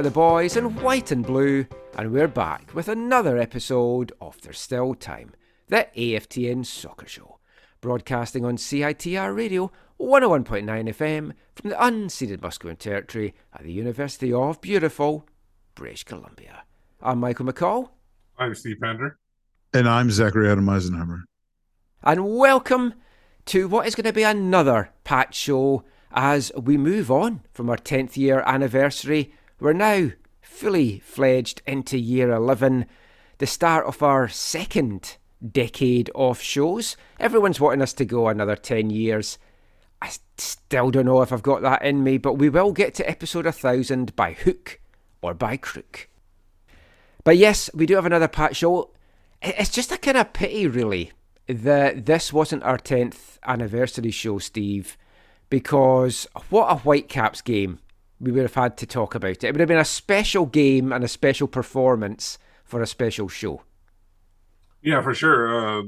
Are the boys in white and blue, and we're back with another episode of There's Still Time, the AFTN Soccer Show, broadcasting on CITR Radio 101.9 FM from the unceded Musqueam Territory at the University of beautiful British Columbia. I'm Michael McColl, I'm Steve Pender. And I'm Zachary Adam Eisenhammer. and welcome to what is going to be another Pat show as we move on from our 10th year anniversary. We're now fully fledged into year 11, the start of our second decade of shows. Everyone's wanting us to go another 10 years. I still don't know if I've got that in me, but we will get to episode 1000 by hook or by crook. But yes, we do have another Pat show. It's just a kind of pity, really, that this wasn't our 10th anniversary show, Steve, because what a Whitecaps game we would have had to talk about it. It would have been a special game and a special performance for a special show. Yeah, for sure. Uh,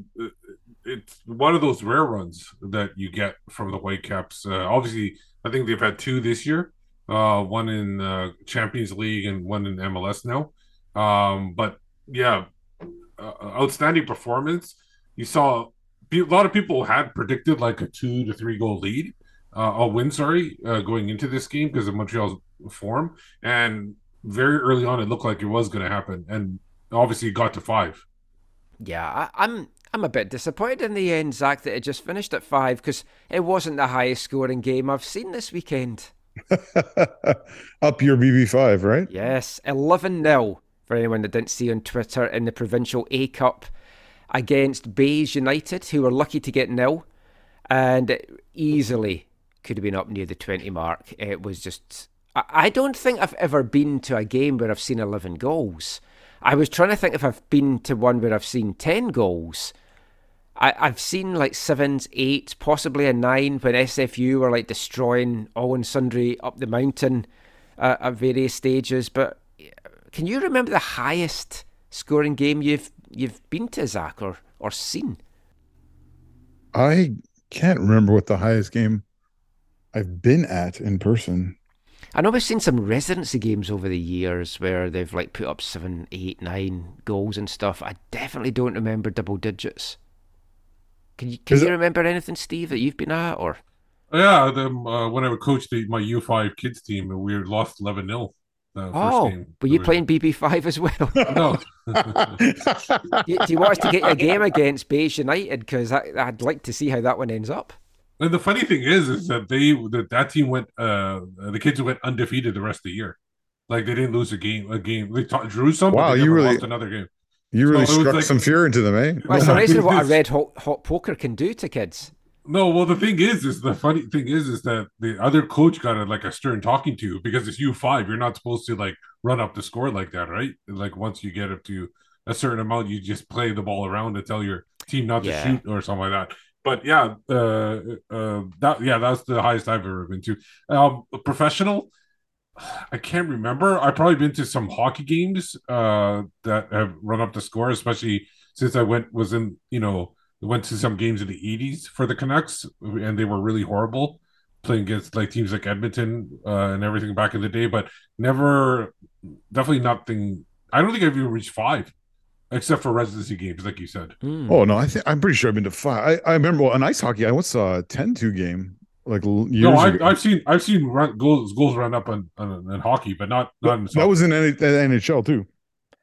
it's one of those rare runs that you get from the Whitecaps. Uh, obviously, I think they've had two this year. Uh, one in uh, Champions League and one in MLS now. Um, but yeah, uh, outstanding performance. You saw a lot of people had predicted like a two to three goal lead, uh, a win, sorry, uh, going into this game because of Montreal's form. And very early on, it looked like it was going to happen, and obviously it got to five. Yeah, I, I'm I'm a bit disappointed in the end, Zach, that it just finished at five because it wasn't the highest scoring game I've seen this weekend. Up your BB5, right? Yes, 11 0 for anyone that didn't see on Twitter in the Provincial A Cup against Bays United, who were lucky to get nil and easily could have been up near the 20 mark. It was just. I I don't think I've ever been to a game where I've seen 11 goals. I was trying to think if I've been to one where I've seen 10 goals. I, I've seen like sevens, eights, possibly a nine when SFU were like destroying all and sundry up the mountain uh, at various stages. But can you remember the highest scoring game you've you've been to, Zach, or, or seen? I can't remember what the highest game I've been at in person. I know we've seen some residency games over the years where they've like put up seven, eight, nine goals and stuff. I definitely don't remember double digits. Can you can Is you it- remember anything, Steve, that you've been at or? Yeah, the, uh, when I coached the, my U five kids team, and we lost eleven 0 the first Oh, game. were you We- playing BB5 as well? No, do, do you want us to get a game against Bays United? Because I'd like to see how that one ends up. And the funny thing is, is that they that that team went, uh, the kids went undefeated the rest of the year. Like they didn't lose a game. A game they taught, drew some. Wow, but they you never really- lost another game. You really So struck like- some fear into them, eh? Well, it's Yeah. amazing what a red hot, hot poker can do to kids. No, well, the thing is, is the funny thing is, is that the other coach got a, like a stern talking to because it's U five. You're not supposed to like run up the score like that, right? Like once you get up to a certain amount, you just play the ball around to tell your team not Yeah. to shoot or something like that. But yeah, uh, uh, that yeah, that's the highest I've ever been to. Um, professional, I can't remember. I've probably been to some hockey games uh that have run up the score, especially since I went was in you know went to some games in the 80s for the Canucks, and they were really horrible playing against like teams like Edmonton uh, and everything back in the day, but never, definitely nothing. I don't think I've even reached five except for residency games, like you said. Mm. Oh no, I think I'm pretty sure I've been to five. I, I remember well, in ice hockey, I once saw a 10-2 game like l- years No, I, ago. I've seen I've seen run, goals goals run up on, on in hockey, but not not in that soccer. was in N- NHL too.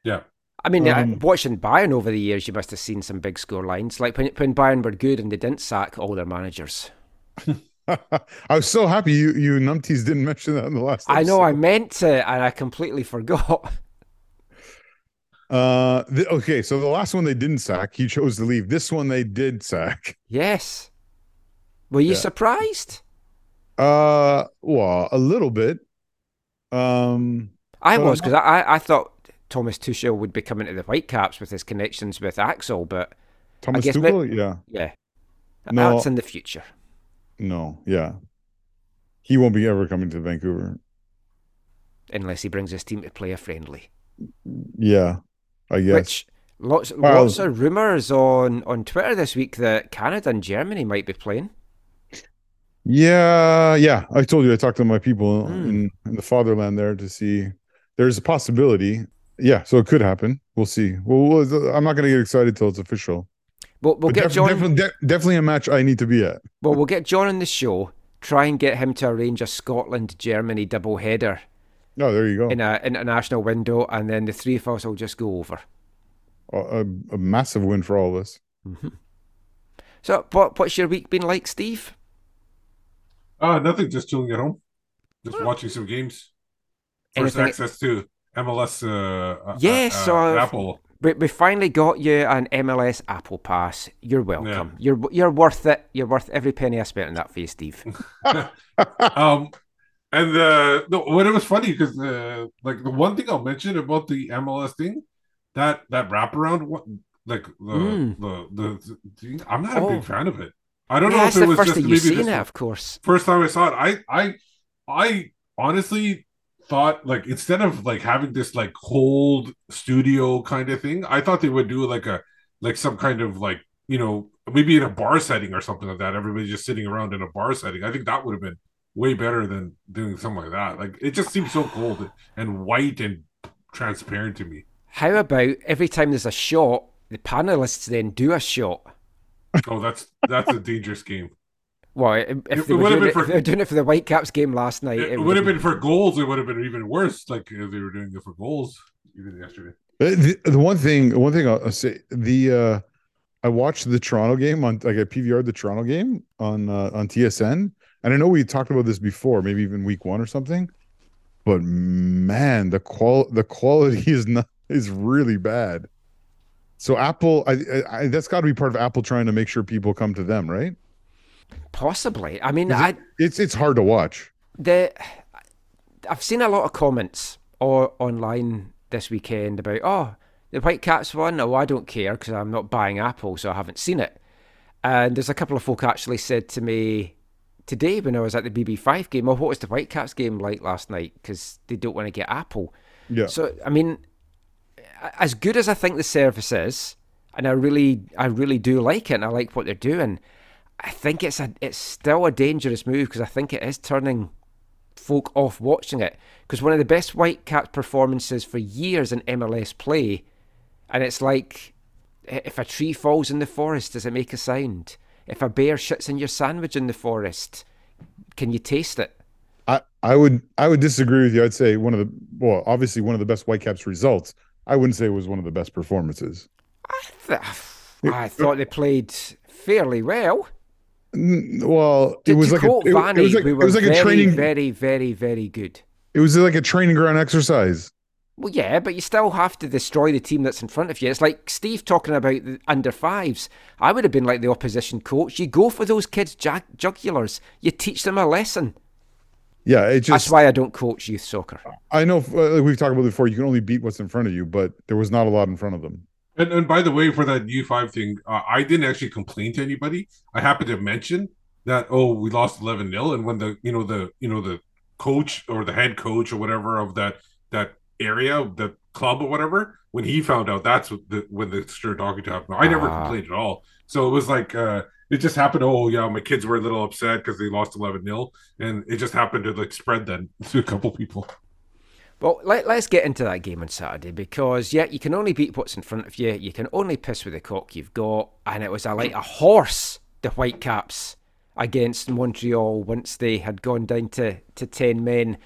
yeah. I mean, uh, Um, watching Bayern over the years, you must have seen some big score lines. Like when, when Bayern were good and they didn't sack all their managers. I was so happy you you numpties didn't mention that in the last. I know I meant to, and I completely forgot. Uh, okay, so the last one they didn't sack, he chose to leave. This one they did sack. Yes. Were you Yeah. surprised? Uh, well, a little bit. Um, I was because I, I thought Thomas Tuchel would be coming to the Whitecaps with his connections with Axel, but Thomas Tuchel, yeah, yeah, No. that's in the future. no, yeah, he won't be ever coming to Vancouver. Unless he brings his team to play a friendly. Yeah, I guess. Which lots Well- lots of rumours on, on Twitter this week that Canada and Germany might be playing. Yeah, yeah. I told you I talked to my people Hmm. in, in the fatherland there to see. There's a possibility. Yeah, so it could happen. We'll see. Well, we'll- I'm not going to get excited till it's official. We'll, we'll But get def- John. definitely, de- definitely a match I need to be at. Well, we'll get John on the show. Try and get him to arrange a Scotland Germany double header Oh, there you go. in an international window, and then the three of us will just go over. a, a massive win for all of us. So, what what's your week been like, Steve? Uh nothing, just chilling at home. Just watching some games. First Anything- access to MLS uh, uh Yes, uh, so I've- Apple. We, we finally got you an MLS Apple Pass. You're welcome. You're you're worth it. You're worth every penny I spent on that for you, Steve. um and uh no, when it was funny because uh like the one thing I'll mention about the MLS thing, that that wraparound one like the Mm. the, the the I'm not a Oh. big fan of it. I don't yeah, know if it was just maybe this it, of course. first time I saw it, I I I honestly thought like instead of like having this like cold studio kind of thing, I thought they would do like a like some kind of like you know maybe in a bar setting or something like that. Everybody just sitting around in a bar setting. I think that would have been way better than doing something like that. Like it just seems so cold and white and transparent to me. How about every time there's a shot, the panelists then do a shot? Oh, that's that's a dangerous game. Well, if, if It they were would have doing been it, for- if they were doing it for the Whitecaps game last night, It, it would have been for goals. It would have been even worse. Like if they were doing it for goals even yesterday. Uh, The, the one thing, one thing I'll I'll say, the uh I watched the Toronto game on like I PVR the Toronto game on uh, on TSN, and I know we talked about this before, maybe even week one or something. But man, the qual the quality is not is really bad. So Apple, I, I, I that's got to be part of Apple trying to make sure people come to them, right? possibly. I mean, Is it- It's it's hard to watch. the I've seen a lot of comments or online this weekend about oh the Whitecaps won. Oh, I don't care because I'm not buying Apple, so I haven't seen it. And there's a couple of folk actually said to me today when I was at the BB5 game, oh, what was the Whitecaps game like last night? Because they don't want to get Apple. Yeah. So I mean, as good as I think the service is, and I really, I really do like it, and I like what they're doing. I think it's a, it's still a dangerous move because I think it is turning folk off watching it. Because one of the best Whitecaps performances for years in MLS play, and it's like, if a tree falls in the forest, does it make a sound? If a bear shits in your sandwich in the forest, can you taste it? I, I would I would disagree with you. I'd say one of the well, obviously one of the best Whitecaps results. I wouldn't say it was one of the best performances. I, th- I thought they played fairly well. Well, it was like a, it, it was like, we it was like a training. very, very, very good. It was like a training ground exercise. Well, yeah, but you still have to destroy the team that's in front of you. It's like Steve talking about the under fives. I would have been like the opposition coach. You go for those kids' jag- jugulars. You teach them a lesson. Yeah, it That's why I don't coach youth soccer. I know uh, like we've talked about before. You can only beat what's in front of you, but there was not a lot in front of them. And, and by the way, for that U five thing, uh, I didn't actually complain to anybody. I happened to mention that oh, we lost eleven 0 and when the you know the you know the coach or the head coach or whatever of that that area, the club or whatever, when he found out, that's what the, when the stir talking to happened. I never Ah. complained at all. So it was like uh, it just happened. Oh yeah, my kids were a little upset because they lost eleven 0 and it just happened to like spread then to a couple people. Well, let, let's get into that game on Saturday because, yeah, you can only beat what's in front of you. You can only piss with the cock you've got. And it was a, like a horse, the Whitecaps against Montreal once they had gone down to, to 10 men.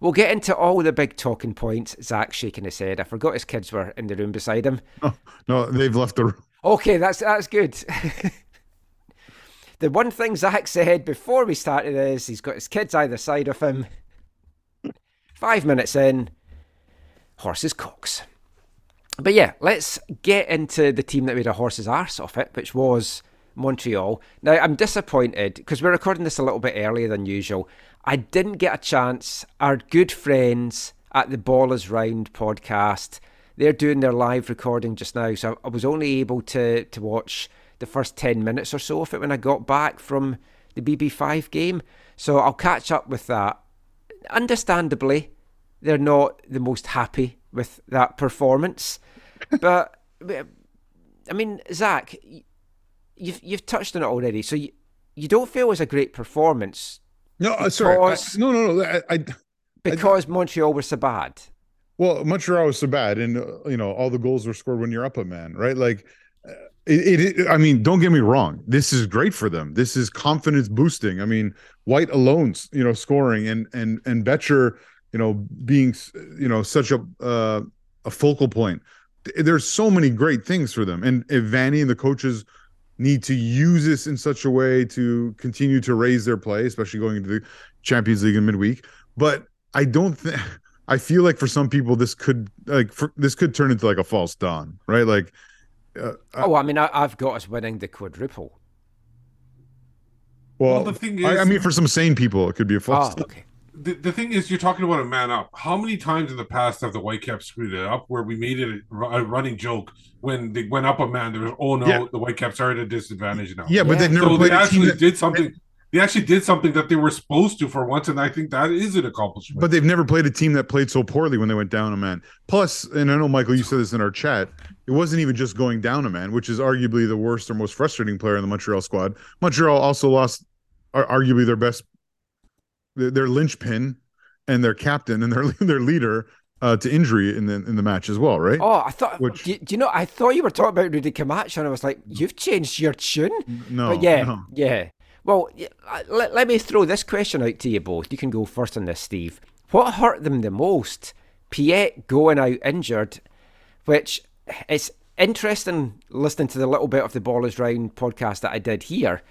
We'll get into all the big talking points. Zach shaking his head. I forgot his kids were in the room beside him. No, oh, no, they've left the room. Okay, that's that's good. the one thing Zach said before we started is he's got his kids either side of him. Five minutes in, horse's cocks. But yeah, let's get into the team that made a horse's arse off it, which was Montreal. Now, I'm disappointed because we're recording this a little bit earlier than usual. I didn't get a chance. Our good friends at the Ball is Round podcast, they're doing their live recording just now, so I was only able to to watch the first 10 minutes or so of it when I got back from the BB5 game. So I'll catch up with that. Understandably, they're not the most happy with that performance. but I mean, Zach, you've you've touched on it already. So you, you don't feel it was a great performance No, uh, sorry. I, no, no, no. I, I because Montreal were so bad. Well, Montreal was so bad, and uh, you know all the goals were scored when you're up a man, right? Like, uh, it, it. I mean, don't get me wrong. This is great for them. This is confidence boosting. I mean, White alone, you know, scoring, and and and Becher, you know, being you know such a uh, a focal point. There's so many great things for them, and if Vanni and the coaches need to use this in such a way to continue to raise their play, especially going into the Champions League in midweek. But I don't think. I feel like for some people this could like for, this could turn into like a false dawn, right? Like, uh, Oh, I mean, I, I've got us winning the quadruple. well, Well, the thing I, I mean, for some sane people, it could be a false. Oh, dawn. okay. The, the thing is, you're talking about a man up. How many times in the past have the Whitecaps screwed it up where we made it a, a running joke when they went up a man? There was, oh no, Yeah. the Whitecaps are at a disadvantage now. Yeah, but Yeah. they've never so they actually that, did something. They actually did something that they were supposed to for once, and I think that is an accomplishment. but they've never played a team that played so poorly when they went down a man. Plus, and I know Michael, you said this in our chat. It wasn't even just going down a man, which is arguably the worst or most frustrating player in the Montreal squad. Montreal also lost, arguably their best, their, linchpin, and their captain and their their leader uh, to injury in the in the match as well, right? Oh, I thought. Which- do, you- do you know? I thought you were talking about Rudy Camacho, and I was like, "You've changed your tune." no, but yeah, no. yeah. Well, let, let me throw this question out to you both. You can go first on this, Steve. What hurt them the most? Piette going out injured, which it's interesting listening to the little bit of the Ball is Round podcast that I did here,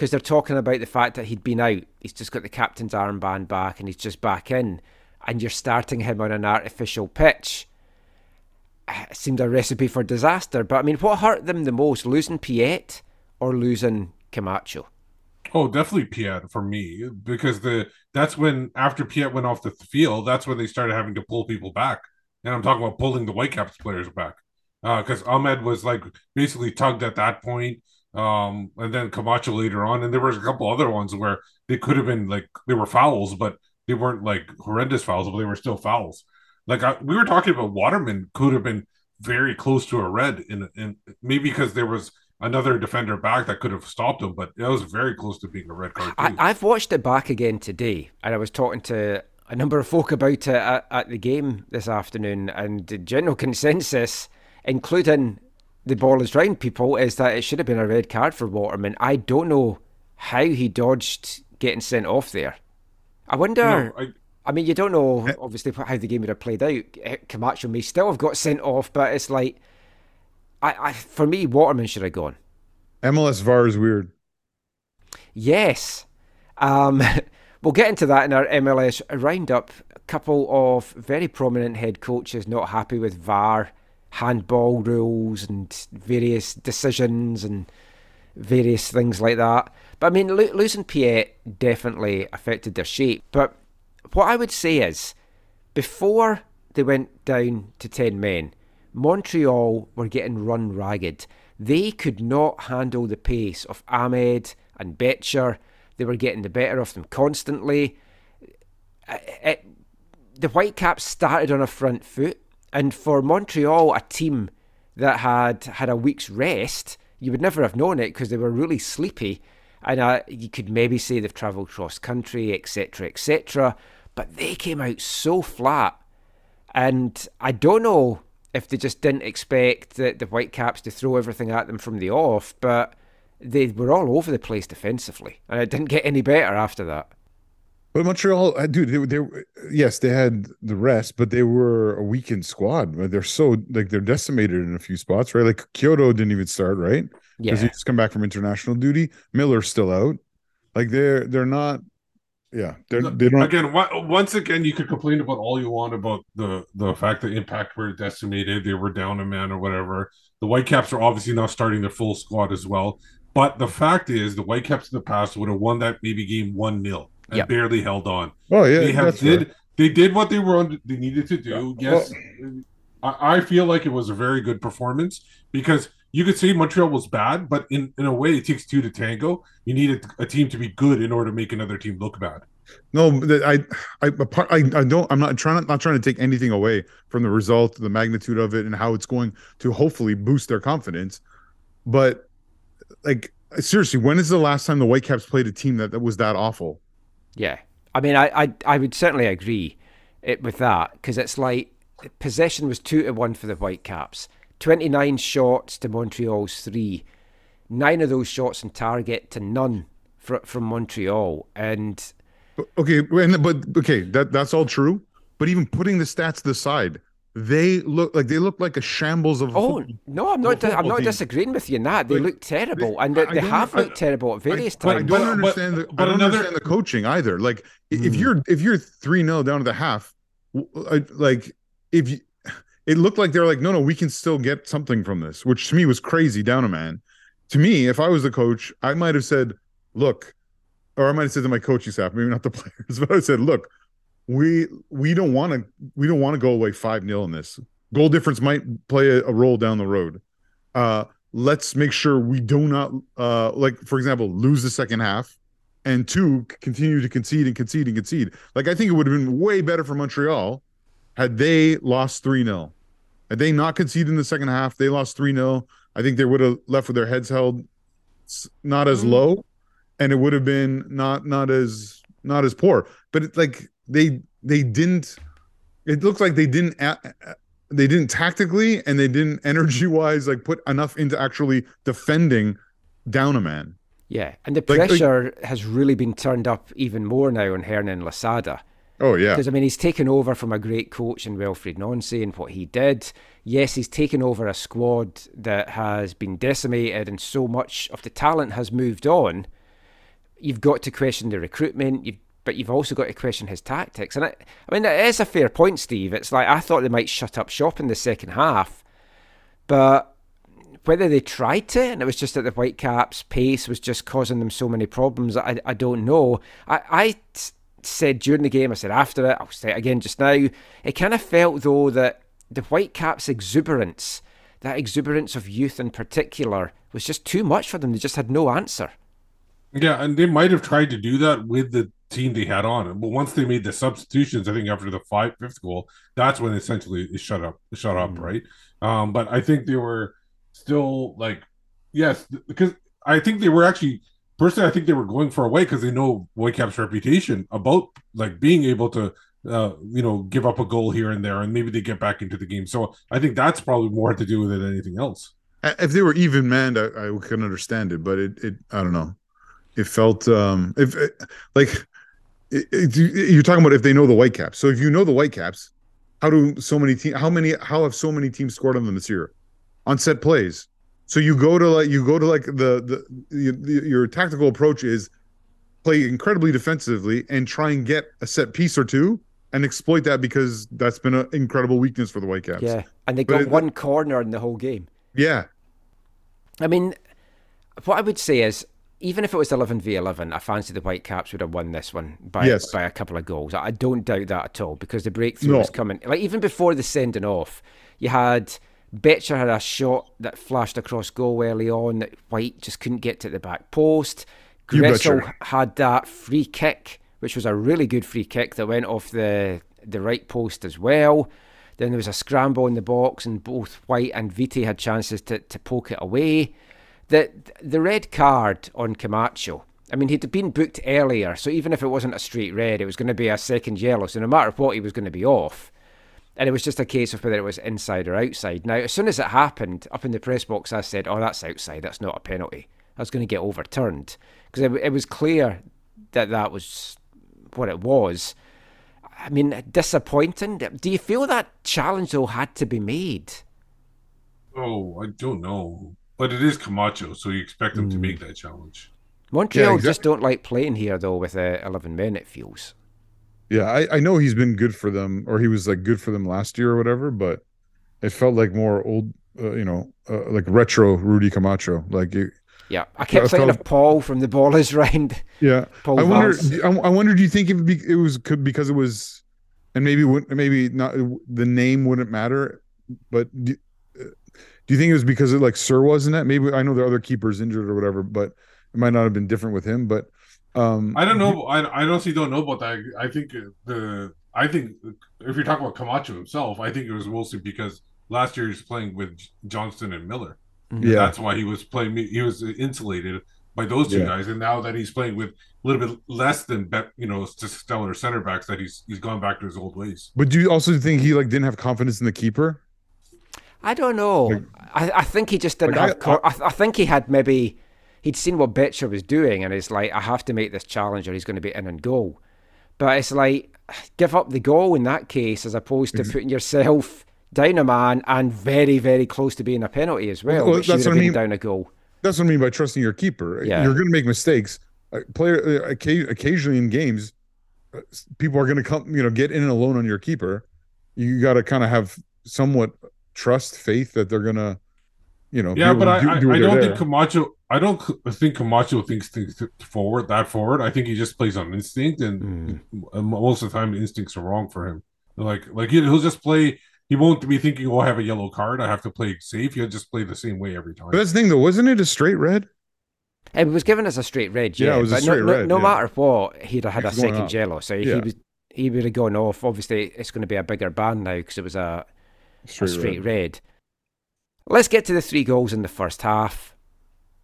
because they're talking about the fact that he'd been out. He's just got the captain's armband back and he's just back in, and you're starting him on an artificial pitch. It seemed a recipe for disaster. But I mean, what hurt them the most, losing Piette or losing Camacho? Oh, definitely Piette for me because the that's when after Piette went off the field, that's when they started having to pull people back, and I'm talking about pulling the Whitecaps players back Uh because Ahmed was like basically tugged at that point, um, and then Camacho later on, and there was a couple other ones where they could have been like they were fouls, but they weren't like horrendous fouls, but they were still fouls. Like I, we were talking about, Waterman could have been very close to a red, in in maybe because there was another defender back that could have stopped him, but it was very close to being a red card. I, too. I've watched it back again today, and I was talking to a number of folk about it at, at the game this afternoon, and the general consensus, including the ball is round people, is that it should have been a red card for Waterman. I don't know how he dodged getting sent off there. I wonder. No, I, I mean, you don't know obviously how the game would have played out. Eh, Camacho may still have got sent off, but it's like, I, I for me, Waterman should have gone. MLS VAR is weird. Yes. Um, we'll get into that in our MLS roundup. A couple of very prominent head coaches not happy with VAR, handball rules, and various decisions and various things like that. But I mean, lo- losing Piette definitely affected their shape. But what I would say is, before they went down to 10 men, Montreal were getting run ragged. They could not handle the pace of Ahmed and Becher. They were getting the better of them constantly. It- it- the Whitecaps started on a front foot, and for Montreal, a team that had had a week's rest, you would never have known it because they were really sleepy, and uh, you could maybe say they've travelled cross country, etc., etc. But they came out so flat, And I don't know if they just didn't expect the, the Whitecaps to throw everything at them from the off, but they were all over the place defensively, and it didn't get any better after that. But Montreal, uh, dude, they, they yes, they had the rest, but they were a weakened squad. They're so like they're decimated in a few spots, right? Like Kyoto didn't even start, right? Yeah, Because he just come back from international duty. Miller's still out. Like they're they're not. Yeah, they're they don't. Again, once again, you could complain about all you want about the the fact that Impact were decimated, they were down a man or whatever. The Whitecaps are obviously not starting their full squad as well. But the fact is, the Whitecaps in the past would have won that maybe game one 0 and Yep. barely held on. Oh yeah, they have did fair. they did what they were on, they needed to do. Yes, I, I feel like it was a very good performance because you could say Montreal was bad, but in, in a way, it takes two to tango. You need a, a team to be good in order to make another team look bad. No, I, I, I, I don't. I'm not trying. Not trying to take anything away from the result, the magnitude of it, and how it's going to hopefully boost their confidence. But like seriously, when is the last time the Whitecaps played a team that, that was that awful? Yeah. I mean, I I, I would certainly agree it, with that because it's like possession was two to one for the Whitecaps, twenty nine shots to Montreal's three, nine of those shots on target to none fr- from Montreal, and Okay, and but okay, that that's all true. But even putting the stats to the side, they look like they look like a shambles of. Oh football- no, I'm not. Di- I'm not team. disagreeing with you in that. They Like, look terrible, they- and they, they don't- have I- looked terrible at various But I times. don't But- understand. the, but I don't another- understand the coaching either. Like i- if Hmm. you're if you're three 0 down to the half, like if you, it looked like they're like, no, no, we can still get something from this, which to me was crazy down a man. To me, if I was the coach, I might have said, look, or I might have said to my coaching staff, maybe not the players, but I said, look, we we don't want to we don't want to go away five 0 in this. Goal difference might play a, a role down the road. Uh, let's make sure we do not uh like for example lose the second half and two continue to concede and concede and concede like i think it would have been way better for montreal had they lost 3-0 had they not conceded in the second half they lost 3-0 i think they would have left with their heads held not as Mm. low and it would have been not not as not as poor but it's like they they didn't it looks like they didn't they didn't tactically and they didn't energy wise like put enough into actually defending down a man. Yeah, and the Like- like- pressure has really been turned up even more now on Hernan Losada. Oh yeah. Because I mean, he's taken over from a great coach in Wilfried Nancy and what he did. Yes, he's taken over a squad that has been decimated, and so much of the talent has moved on. You've got to question the recruitment, you've, but you've also got to question his tactics. And I, I mean, it is a fair point, Steve. It's like I thought they might shut up shop in the second half, but whether they tried to and it was just that the Whitecaps' pace was just causing them so many problems, I, I don't know. I, I said during the game, I said after it, I'll say it again just now. It kind of felt though that the Whitecaps' exuberance, that exuberance of youth in particular, was just too much for them. They just had no answer. Yeah, and they might have tried to do that with the team they had on. But once they made the substitutions, I think after the five fifth goal, that's when essentially it shut up, it shut up, Mhm. right? Um, but I think they were still like, yes, th- because I think they were actually personally, I think they were going for away because they know Whitecaps' reputation about like being able to, uh, you know, give up a goal here and there, and maybe they get back into the game. So I think that's probably more to do with it than anything else. if they were even manned, I, I could understand it, but it, it I don't know. It felt um if like it, it, you're talking about if they know the Whitecaps. So if you know the Whitecaps, how do so many teams? How many? How have so many teams scored on them this year on set plays? So you go to like you go to like the the, the, the your tactical approach is play incredibly defensively and try and get a set piece or two and exploit that because that's been an incredible weakness for the Whitecaps. Yeah, and they got it- one corner in the whole game. yeah. I mean, what I would say is, even if it was 11 v 11, I fancy the Whitecaps would have won this one by Yes. by a couple of goals. I don't doubt that at all because the breakthrough No. was coming. Like even before the sending off, you had Becher had a shot that flashed across goal early on that White just couldn't get to the back post. Gressel had that free kick, which was a really good free kick that went off the the right post as well. Then there was a scramble in the box, and both White and Vite had chances to, to poke it away. The the red card on Camacho. I mean, he'd been booked earlier, so even if it wasn't a straight red, it was going to be a second yellow. So no matter what, he was going to be off. And it was just a case of whether it was inside or outside. Now, as soon as it happened, up in the press box, I said, "Oh, that's outside. That's not a penalty. That's going to get overturned," because it, it was clear that that was what it was. I mean, disappointing. Do you feel that challenge though had to be made? Oh, I don't know, but it is Camacho, so you expect him to make that challenge. Montreal exact- just don't like playing here though with uh, 11 men. It feels. Yeah, I, I know he's been good for them, or he was like good for them last year or whatever, but it felt like more old, uh, you know, uh, like retro Rudy Camacho. Like, it, Yeah, I kept I thinking felt- of Paul from the Ballers round. yeah. Paul I wonder. I, I wonder. Do you think it, be, it was because it was, and maybe would maybe not the name wouldn't matter, but do, do you think it was because of like Sir wasn't it? Maybe I know there are other keepers injured or whatever, but it might not have been different with him. But um, I don't know. I, I honestly don't know about that. I think the I think if you're talking about Camacho himself, I think it was mostly because last year he was playing with Johnston and Miller. Yeah, That's why he was playing. He was insulated by those two Yeah. guys, and now that he's playing with a little bit less than you know, just stellar center backs, that he's he's gone back to his old ways. but do you also think he like didn't have confidence in the keeper? I don't know. Like- I, I think he just didn't Like, have. I- co- I, I think he had maybe he'd seen what Becher was doing, and he's like, I have to make this challenge, or he's going to be in and goal. But it's like give up the goal in that case, as opposed to putting yourself down a man and very, very close to being a penalty as well, Well, that's what I mean. down a goal. That's what I mean by trusting your keeper. Yeah. You're going to make mistakes. Uh, Player uh, occasionally in games, uh, people are going to come, you know, get in alone on your keeper. You got to kind of have somewhat trust, faith that they're going to, you know, Yeah, but to I, do, I, do I don't there. think Camacho. I don't c- think Camacho thinks things forward that forward. I think he just plays on instinct, and Hmm. m- most of the time, the instincts are wrong for him. Like, like he- he'll just play. He won't be thinking, "Oh, I have a yellow card. I have to play safe." He'll just play the same way every time. But that's the thing, though, wasn't it a straight red? It was given as a straight red, Yeah, yeah. it was a but no, straight no, red, no yeah. matter what, he'd have had a He's going second up. yellow, so Yeah. he was he would have gone off. Obviously, it's going to be a bigger ban now because it was a Straight, a straight red. red. Let's get to the three goals in the first half.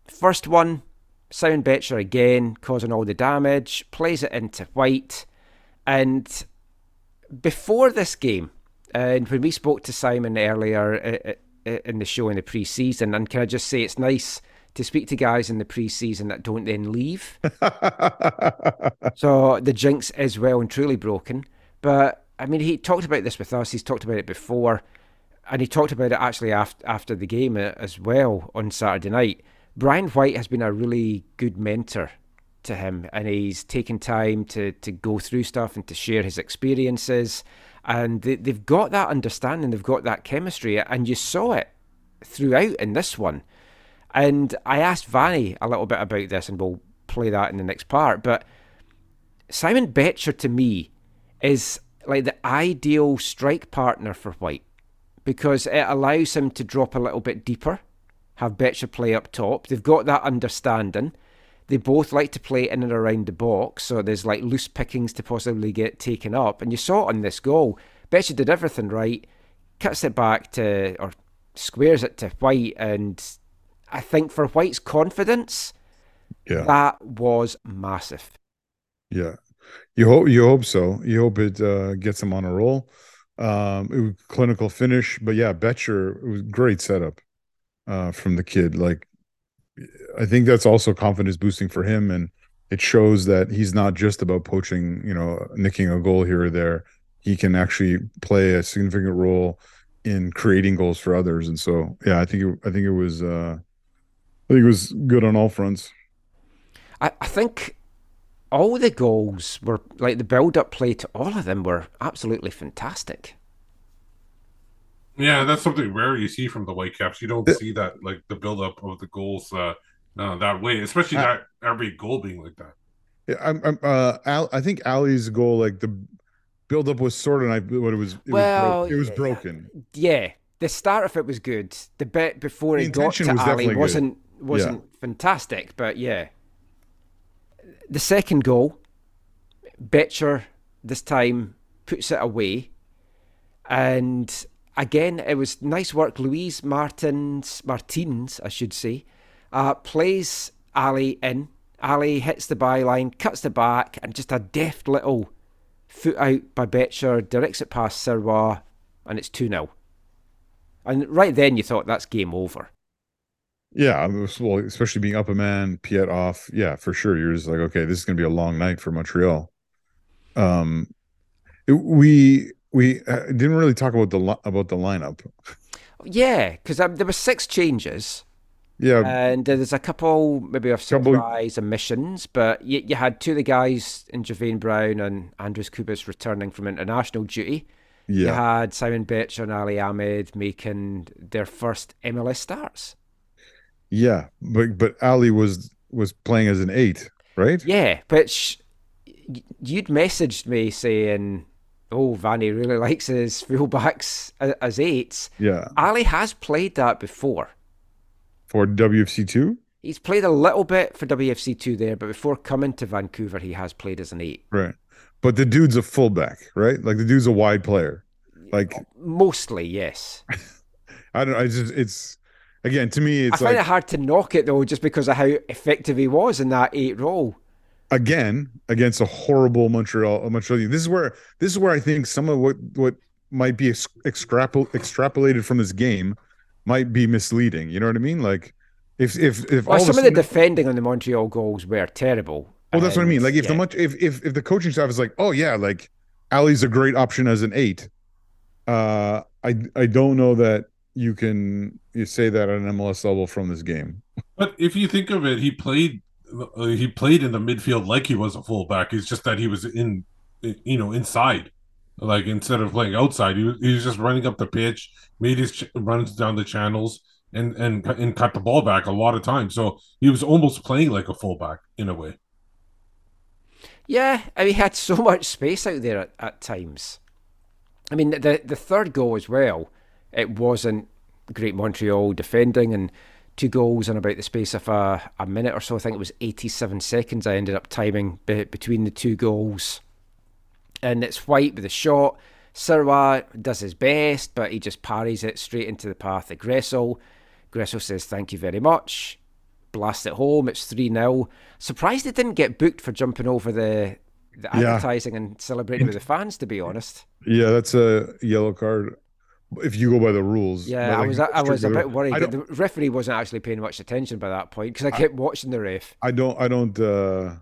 First one, Simon Becher again causing all the damage, plays it into White, and before this game, and when we spoke to Simon earlier uh, uh, in the show in the pre-season, and can I just say it's nice to speak to guys in the pre-season that don't then leave. So the jinx is well and truly broken. But I mean, he talked about this with us. He's talked about it before, and he talked about it actually after after the game uh, as well on Saturday night. Brian White has been a really good mentor to him, and he's taken time to to go through stuff and to share his experiences. And they, they've got that understanding, they've got that chemistry, and you saw it throughout in this one. And I asked Vanni a little bit about this, and we'll play that in the next part. But Simon Becher to me is like the ideal strike partner for White because it allows him to drop a little bit deeper, have Becher play up top. They've got that understanding. They both like to play in and around the box, so there's like loose pickings to possibly get taken up. And you saw it on this goal. Becher did everything right, cuts it back to, or squares it to White. And I think for White's confidence, yeah. that was massive. Yeah, you hope you hope so. You hope it uh, gets him on a roll. Um, it was clinical finish, but yeah, Becher it was great setup uh, from the kid. Like, I think that's also confidence boosting for him, and it shows that he's not just about poaching. You know, nicking a goal here or there. He can actually play a significant role in creating goals for others, and so yeah, I think it, I think it was uh, I think it was good on all fronts. I, I think all the goals were like the build up play to all of them were absolutely fantastic. Yeah, that's something rare you see from the Whitecaps. You don't The- see that like the build up of the goals uh, uh, that way, especially Uh, that every goal being like that. Yeah, I'm, I'm uh Al, I think Ali's goal, like the build up was sort of, I what it was. It Well, was, bro- it was yeah. broken. Yeah, the start of it was good. The bit before The it got to was Ali definitely good. wasn't wasn't fantastic, but yeah. The second goal, Becher this time puts it away, and again it was nice work. Luis Martins Martins, I should say, uh, plays Ali in. Ali hits the byline, cuts the back, and just a deft little foot out by Becher, directs it past Sirois, and it's 2 0. And right then you thought that's game over. Yeah, well, especially being up a man, Piette off. Yeah, for sure. You're just like, okay, this is gonna be a long night for Montreal. Um, it- we we uh, didn't really talk about the about the lineup. Yeah, because um, there were six changes. Yeah, And there's a couple maybe of Couple- surprise omissions, but you, you had two of the guys in Javain Brown and Andres Cubas returning from international duty. Yeah. You had Simon Becher and Ali Ahmed making their first MLS starts. Yeah. But but Ali was was playing as an eight, right? Yeah, but sh- you'd messaged me saying, "Oh, Vanni really likes his fullbacks as eights." Yeah, Ali has played that before. for WFC two, He's played a little bit for WFC two there, but before coming to Vancouver, he has played as an eight. right? But the dude's a fullback, right? Like the dude's a wide player. Like Mostly, yes. I don't. I just it's again to me it's I find like it hard to knock it though, just because of how effective he was in that eight role. again against a horrible Montreal Montreal. This is where this is where I think some of what what might be extrapol- extrapolated from this game might be misleading. You know what I mean? Like if if if Well, some of of the defending on the Montreal goals were terrible. well, that's what I mean. Like if the yeah. much if if if the coaching staff is like, oh yeah, like Ali's a great option as an eight. Uh, I I don't know that you can you say that at an MLS level from this game. But if you think of it, he played uh, he played in the midfield like he was a fullback. It's just that he was in you know inside, like instead of playing outside, he was, he was just running up the pitch, made his ch- runs down the channels, and and and cut the ball back a lot of times. So he was almost playing like a fullback in a way. Yeah, I mean, he had so much space out there at, at times. I mean, the the third goal as well, it wasn't great Montreal defending and two goals in about the space of a, a minute or so. I think it was 87 seconds I ended up timing be, between the two goals. And it's White with a shot. Sirois does his best, but he just parries it straight into the path of Gressel. Gressel says, Thank you very much. Blast it home. It's 3 0. Surprised it didn't get booked for jumping over the, the Yeah. advertising and celebrating with the fans, to be honest. Yeah, that's a yellow card if you go by the rules. Yeah, I was I was a bit worried. I The referee wasn't actually paying much attention by that point because I kept watching the ref. I don't, I don't, uh,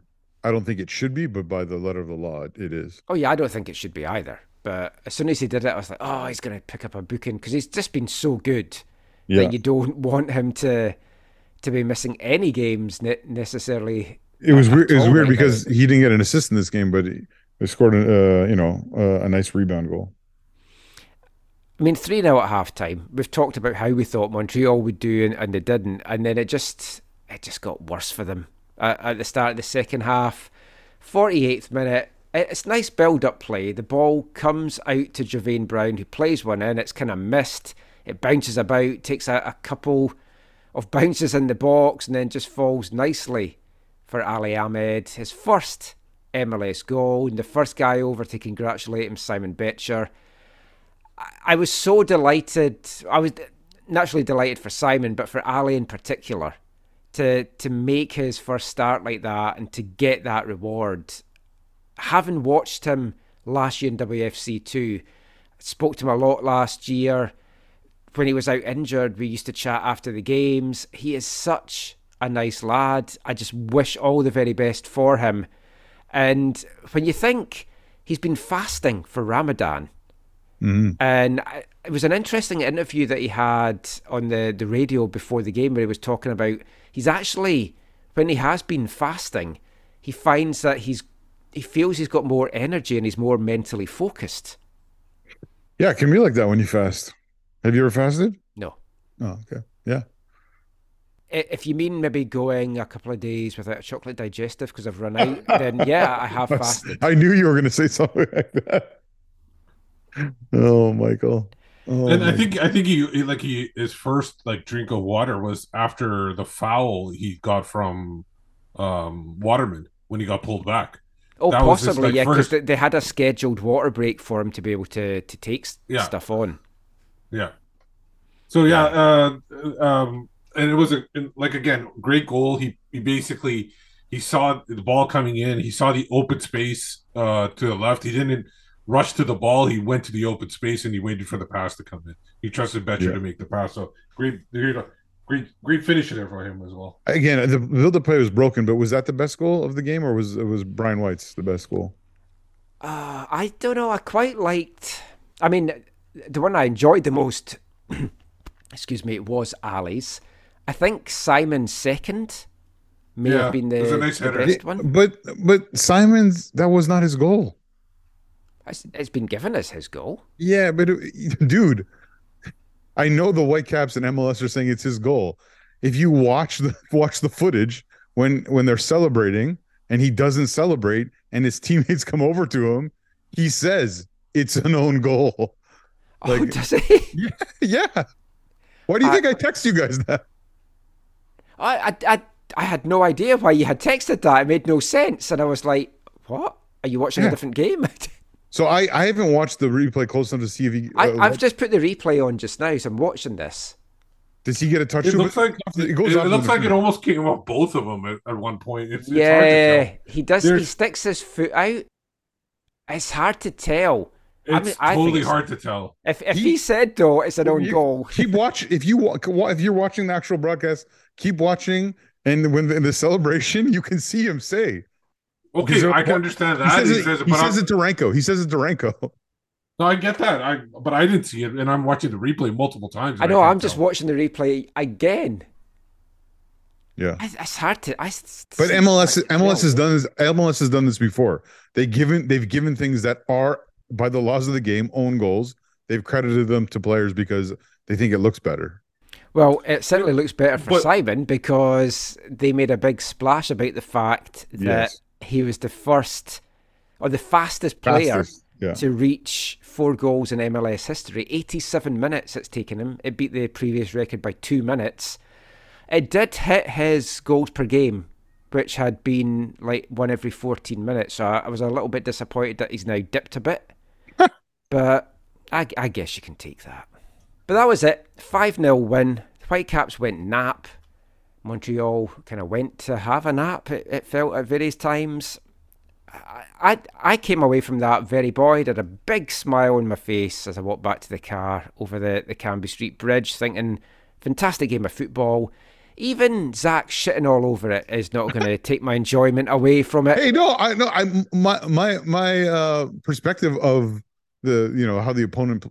I don't think it should be, but by the letter of the law, it, it is. Oh yeah, I don't think it should be either. But as soon as he did it, I was like, oh, he's going to pick up a booking because he's just been so good Yeah, that you don't want him to to be missing any games ne- necessarily. it was weird. It was weird right because he didn't get an assist in this game, but he, he scored, a, uh, you know, uh, a nice rebound goal. I mean, 3 0 at half time. We've talked about how we thought Montreal would do and, and they didn't. And then it just it just got worse for them at, at the start of the second half. 48th minute. it- It's nice build up play. The ball comes out to Javain Brown, who plays one in. It's kind of missed. It bounces about, takes a, a couple of bounces in the box, and then just falls nicely for Ali Ahmed. His first MLS goal, and the first guy over to congratulate him, Simon Becher. I was so delighted. I was naturally delighted for Simon, but for Ali in particular, to to make his first start like that and to get that reward. Having watched him last year in WFC two, spoke to him a lot last year. When he was out injured, we used to chat after the games. He is such a nice lad. I just wish all the very best for him. And when you think he's been fasting for Ramadan, Mm-hmm. and I, it was an interesting interview that he had on the, the radio before the game where he was talking about he's actually, when he has been fasting, he finds that he's he feels he's got more energy and he's more mentally focused. Yeah, it can be like that when you fast. Have you ever fasted? No. Oh, okay. Yeah. If you mean maybe going a couple of days without a chocolate digestive because I've run out, then yeah, I have fasted. I knew you were going to say something like that. Oh, Michael. Oh, and I think I think he he- like he his first like drink of water was after the foul he got from um Waterman when he got pulled back. Oh, That was his, possibly, like, yeah, because first- they, they had a scheduled water break for him to be able to to take Yeah. stuff on. Yeah. So yeah, uh, um, and it was a like again great goal. He he basically he saw the ball coming in. He saw the open space uh, to the left. He didn't rushed to the ball. He went to the open space and he waited for the pass to come in. He trusted Becher Yeah. to make the pass. So great, great, great, great finisher there for him as well. Again, the build up play was broken, but was that the best goal of the game, or was it was Brian White's the best goal? Uh, I don't know. I quite liked. I mean, the one I enjoyed the most, excuse me, was Ali's. I think Simon's second may Yeah, have been the, nice the best one. But but Simon's that was not his goal. It's, been given as his goal. Yeah, but it- dude, I know the Whitecaps and MLS are saying it's his goal. If you watch the watch the footage when when they're celebrating and he doesn't celebrate and his teammates come over to him, he says it's an own goal. oh, Like- does he? yeah. Why do you I- think I text you guys that? I, I, I, I had no idea why you had texted that. It made no sense, and I was like, "What? Are you watching Yeah. a different game?" So I I haven't watched the replay close enough to see if he I, uh, I've just put the replay on just now, so I'm watching this. does he get a touch? It looks like it it, goes off it looks like it almost came off both of them at, at one point. It's, it's hard to yeah, tell. he does. He sticks his foot out. It's hard to tell. I It's mean, I totally it's- hard to tell. If if He- he, said though, it's an own You- goal. keep watch if you wa- wa- if you're watching the actual broadcast, keep watching, and when in the celebration, you can see him say. Okay, there- I can understand He that. says He it, says it, he but says it to Ranko. He says it to Ranko. no, I get that. I but I didn't see it, and I'm watching the replay multiple times. I know. can't I'm just tell. watching the replay again. Yeah. It's, it's hard to. I, But MLS I MLS has done this. MLS has done this before. They given they've given things that are by the laws of the game own goals. They've credited them to players because they think it looks better. Well, it certainly looks better for But- Simon because they made a big splash about the fact that Yes. He was the first or the fastest player Fastest. Yeah. to reach four goals in MLS history. 87 minutes it's taken him. It beat the previous record by two minutes. It did hit his goals per game, which had been like one every 14 minutes. So I was a little bit disappointed that he's now dipped a bit. but I, I guess you can take that. But that was it. 5 0 win. Whitecaps went nap. Montreal kind of went to have a nap, it, it felt at various times. I, I I came away from that very buoyed, had a big smile on my face as I walked back to the car over the, the Cambie Street Bridge, thinking, fantastic game of football. Even Zach shitting all over it is not going to take my enjoyment away from it. Hey, no, I no, I my my my uh perspective of the you know how the opponent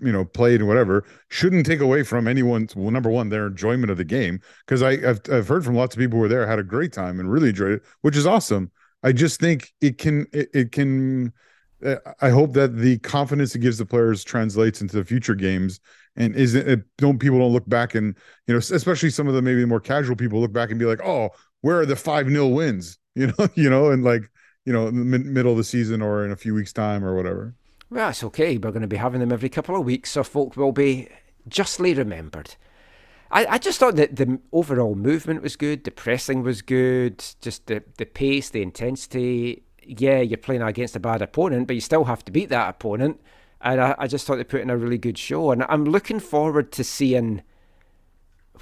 you know played and whatever shouldn't take away from anyone's well number one their enjoyment of the game. Because I I've, I've heard from lots of people who were there had a great time and really enjoyed it which is awesome. I just think it can it, it can uh, I hope that the confidence it gives the players translates into the future games and isn't it don't people don't look back and you know especially some of the maybe more casual people look back and be like oh where are the five nil wins? You know you know and like you know in the mid- middle of the season or in a few weeks time or whatever Well, it's okay. We're going to be having them every couple of weeks, so folk will be justly remembered. I, I just thought that the overall movement was good, the pressing was good, just the, the pace, the intensity. Yeah, you're playing against a bad opponent, but you still have to beat that opponent. And I, I just thought they put in a really good show. And I'm looking forward to seeing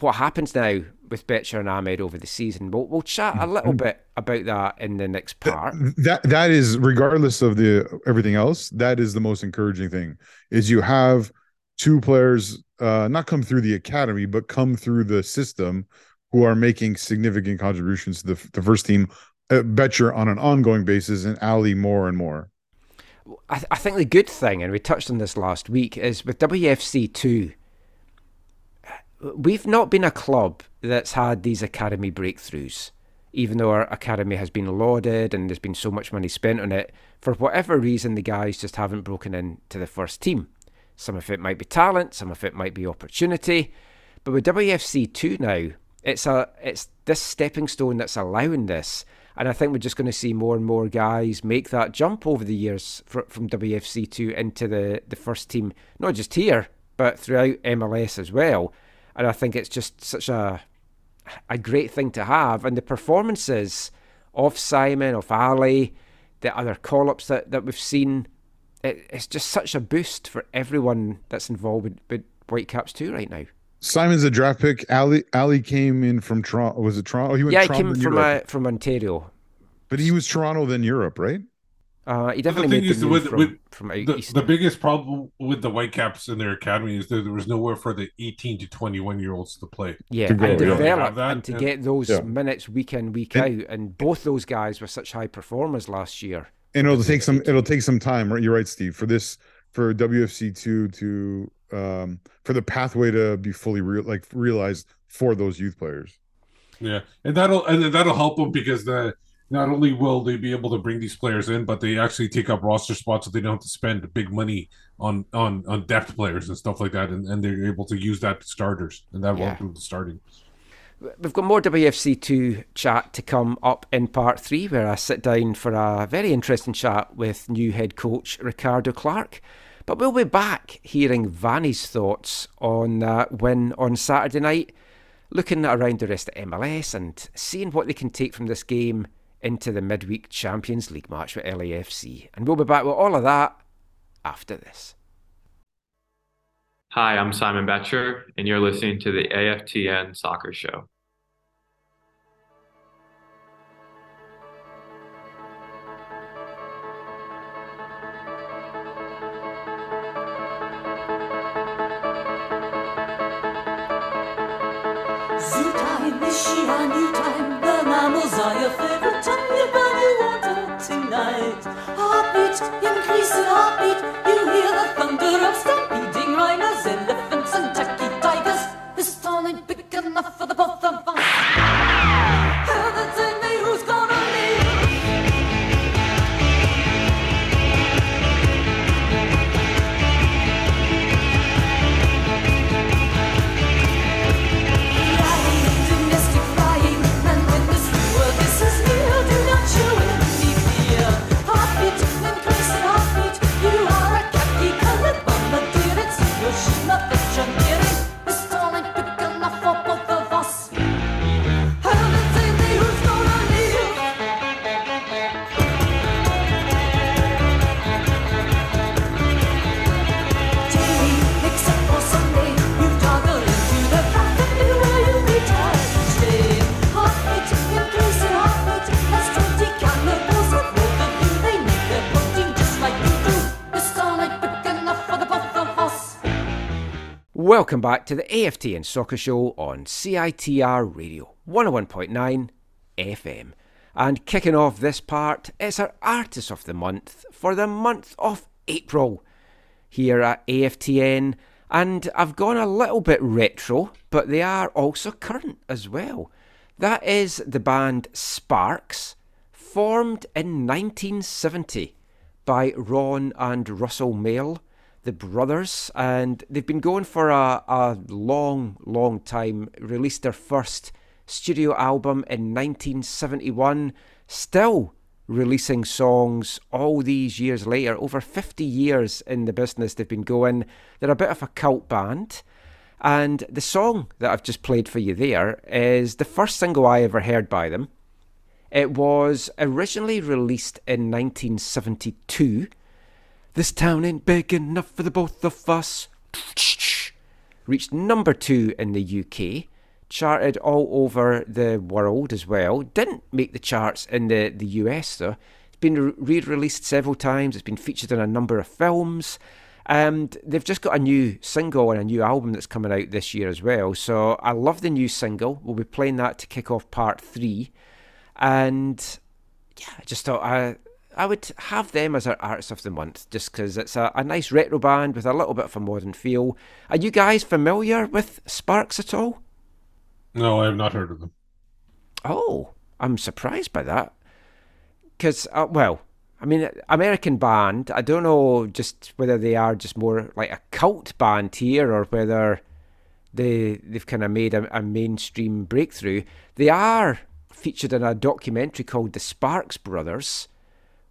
what happens now with Becher and Ahmed over the season. We'll, we'll chat a little bit about that in the next part. that that is regardless of the everything else that is the most encouraging thing is you have two players uh not come through the academy but come through the system who are making significant contributions to the, the first team uh, Becher on an ongoing basis and Ali more and more I, th- I think the good thing, and we touched on this last week, is with WFC two, we've not been a club that's had these academy breakthroughs. Even though our academy has been lauded and there's been so much money spent on it, for whatever reason, the guys just haven't broken into the first team. Some of it might be talent, some of it might be opportunity, but with WFC two now, it's a it's this stepping stone that's allowing this. And I think we're just going to see more and more guys make that jump over the years fr- from WFC2 into the, the first team, not just here, but throughout MLS as well. And I think it's just such a a great thing to have. And the performances of Simon, of Ali, the other call ups that, that we've seen, it, it's just such a boost for everyone that's involved with, with Whitecaps 2 right now. Simon's a draft pick Ali Ali came in from Toronto was it Toronto oh, he went yeah, he Toronto came from uh, from Ontario. but he was Toronto then Europe right Uh, he But the definitely thing made is, the with- from, with from The, the biggest problem with the Whitecaps in their academy is that there was nowhere for the 18 to 21 year olds to play. yeah, to go, and develop Have that, and to and- get those Yeah. minutes week in week And- out. And both those guys were such high performers last year. and it'll take some it'll take some time right you're right steve for this for wfc2 to um for the pathway to be fully real like realized for those youth players Yeah, and that'll and that'll help them because the not only will they be able to bring these players in, but they actually take up roster spots so they don't have to spend big money on on on depth players and stuff like that, and, and they're able to use that to starters, and that will Yeah. improve the starting. We've got more WFC2 chat to come up in part three, where I sit down for a very interesting chat with new head coach Ricardo Clark. But we'll be back hearing Vanni's thoughts on that win on Saturday night, looking around the rest of MLS and seeing what they can take from this game into the midweek Champions League match with LAFC. And we'll be back with all of that after this. Hi, I'm Simon Becher, and you're listening to the AFTN Soccer Show. Tonight. Heartbeat, increase increasing heartbeat. You hear the thunder of stampeding rhinos, elephants, and tacky tigers. This town ain't big enough for the both of us. Welcome back to the AFTN Soccer Show on CITR Radio 101.9 FM. And kicking off this part, it's our Artist of the Month for the month of April here at AFTN. And I've gone a little bit retro, but they are also current as well. That is the band Sparks, formed in 1970 by Ron and Russell Mael, the brothers, and they've been going for a, a long, long time. Released their first studio album in 1971, still releasing songs all these years later. Over 50 years in the business they've been going. They're a bit of a cult band. And the song that I've just played for you there is the first single I ever heard by them. It was originally released in 1972. This town ain't big enough for the both of us. Reached number two in the UK, charted all over the world as well. Didn't make the charts in the, the US though. It's been re released several times, it's been featured in a number of films. And they've just got a new single and a new album that's coming out this year as well. So I love the new single. We'll be playing that to kick off part three. And yeah, I just thought I I would have them as our artists of the month just because it's a, a nice retro band with a little bit of a modern feel. Are you guys familiar with Sparks at all? No, I have not heard of them. Oh, I'm surprised by that. Because, uh, well, I mean, American band, I don't know just whether they are just more like a cult band here or whether they, they've kind of made a, a mainstream breakthrough. They are featured in a documentary called The Sparks Brothers,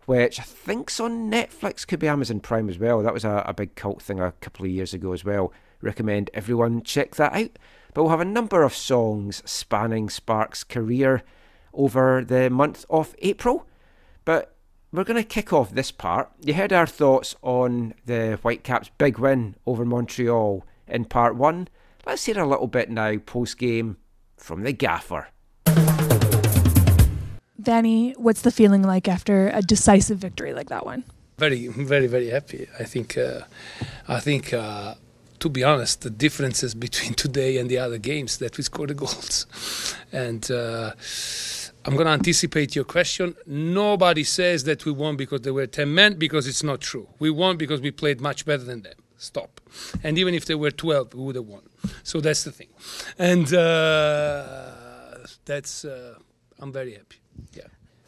which I think's on Netflix, could be Amazon Prime as well. That was a, a big cult thing a couple of years ago as well. Recommend everyone check that out. But we'll have a number of songs spanning Sparks' career over the month of April. But we're going to kick off this part. You heard our thoughts on the Whitecaps' big win over Montreal in part one. Let's hear a little bit now, post game, from the gaffer. Vanni, what's the feeling like after a decisive victory like that one? very very very happy. I think uh, i think uh, to be honest the differences between today and the other games that we scored the goals. And uh, i'm going to anticipate your question. Nobody says that we won because there were 10 men because it's not true. We won because we played much better than them. Stop. And even if there were 12 we would have won. So that's the thing. And uh, that's uh, i'm very happy yeah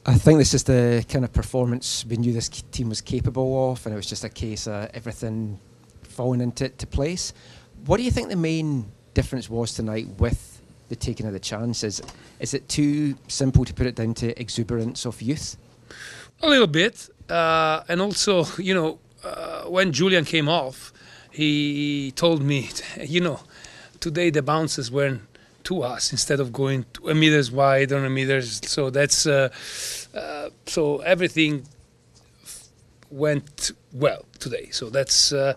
I think this is the kind of performance we knew this team was capable of, and it was just a case of everything falling into to place. What do you think the main difference was tonight with the taking of the chances? Is it too simple to put it down to exuberance of youth? A little bit, uh, and also, you know, uh, when Julian came off, he told me, you know, today the bounces weren't to us instead of going a meters wide or a meters. So that's uh, uh, so everything went well today. So that's uh,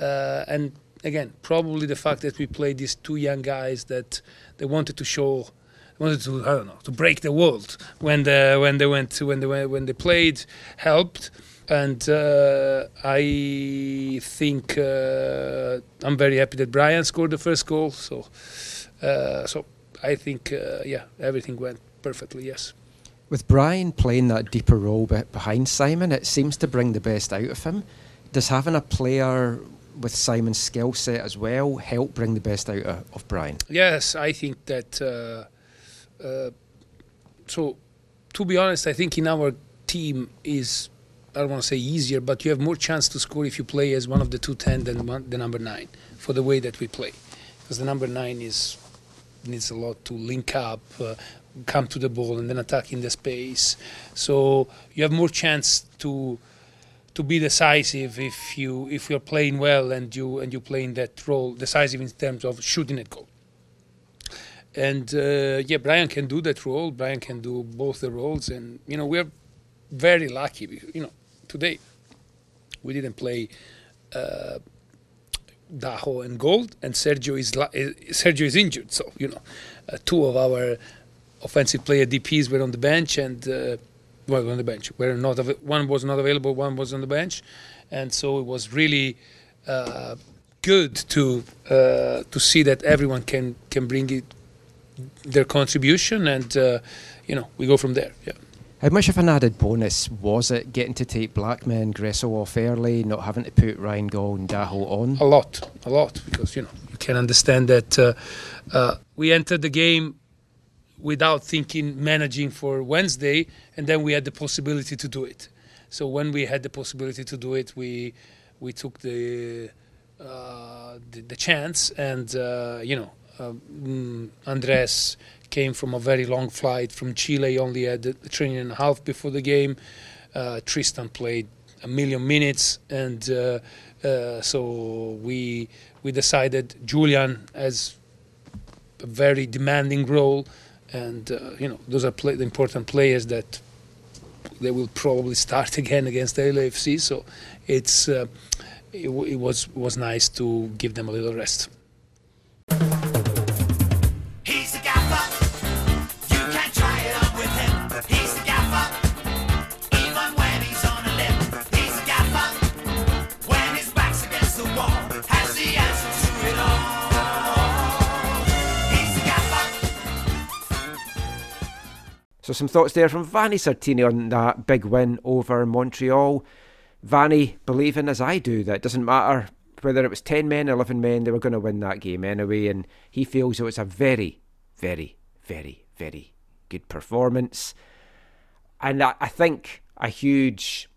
uh, and again probably the fact that we played these two young guys that they wanted to show wanted to I don't know to break the world when the when they went when they when they played helped and uh, I think uh, I'm very happy that Brian scored the first goal so so I think uh, yeah everything went perfectly yes With Brian playing that deeper role behind Simon, it seems to bring the best out of him. Does having a player with Simon's skill set as well help bring the best out of, of Brian? Yes, I think that. Uh, uh, so, to be honest, I think in our team is I don't want to say easier, but you have more chance to score if you play as one of the two ten than one, the number nine for the way that we play, because the number nine is needs a lot to link up, uh, come to the ball, and then attack in the space. So you have more chance to to be decisive if you if you're playing well and you and you play in that role, decisive in terms of shooting at goal. And uh, yeah, Brian can do that role. Brian can do both the roles, and you know we're very lucky. because, You know, today we didn't play uh, Daho and Gauld, and Sergio is eh, Sergio is injured. So you know, uh, two of our offensive player DPS were on the bench, and uh, well on the bench. Were not one was not available, one was on the bench, and so it was really uh, good to uh, to see that everyone can can bring it their contribution, and uh, you know we go from there. Yeah. How much of an added bonus was it getting to take Blackmon, Gressel off early, not having to put Ryan Gauld and Daho on? A lot, a lot, because you know you can understand that uh, uh, we entered the game without thinking managing for Wednesday, and then we had the possibility to do it. So when we had the possibility to do it, we we took the uh, the, the chance, and uh, you know um, Andres came from a very long flight from Chile. Only had a training and a half before the game. Uh, Tristan played a million minutes, and uh, uh, so we we decided Julian as a very demanding role, and uh, you know those are play- the important players that they will probably start again against LAFC. So it's uh, it, it was was nice to give them a little rest. So some thoughts there from Vanni Sartini on that big win over Montreal. Vanni believing, as I do, that it doesn't matter whether it was 10 men, 11 men, they were going to win that game anyway. And he feels it was a very, very, very, very good performance. And I, I think a huge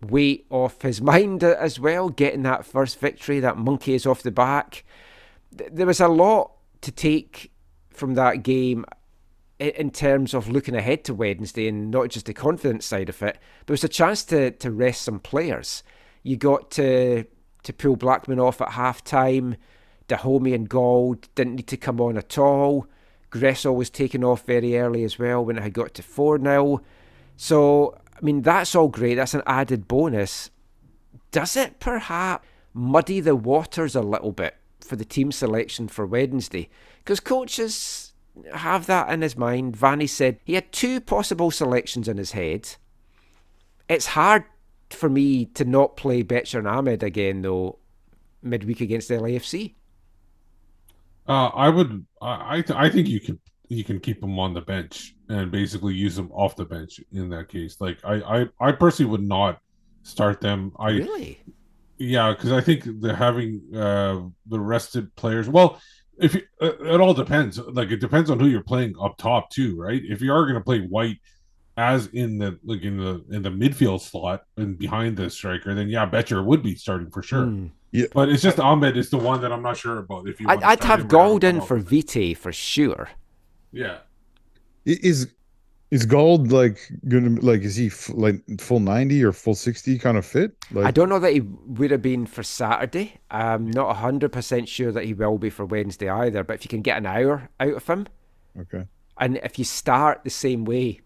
weight off his mind as well, getting that first victory, that monkey is off the back. There was a lot to take from that game in terms of looking ahead to Wednesday and not just the confidence side of it. There was a chance to, to rest some players. You got to to pull Blackmon off at half time. Dájome and Gauld didn't need to come on at all. Gressel was taken off very early as well when it had got to 4 0. So, I mean, that's all great. That's an added bonus. Does it perhaps muddy the waters a little bit for the team selection for Wednesday? Because coaches have that in his mind. Vanni said he had two possible selections in his head. It's hard for me to not play Becher and Ahmed again, though, midweek against the LAFC. Uh, I would. I I, th- I think you can you can keep him on the bench and basically use him off the bench in that case. Like I I, I personally would not start them. I Really? yeah because I think they're having uh the rested players. Well, if you, uh, it all depends. Like it depends on who you're playing up top too, right? If you are going to play White as in the like in the in the midfield slot and behind the striker, then yeah, Becher would be starting for sure. Hmm. Yeah. But it's just Ahmed is the one that I'm not sure about. If you, I'd, I'd have him or have him Golden for off. Vite for sure. yeah. Is is Gauld like gonna like is he f- like full ninety or full sixty kind of fit? Like I don't know that he would have been for Saturday. I'm not 100% sure that he will be for Wednesday either. But if you can get an hour out of him, okay. and if you start the same way,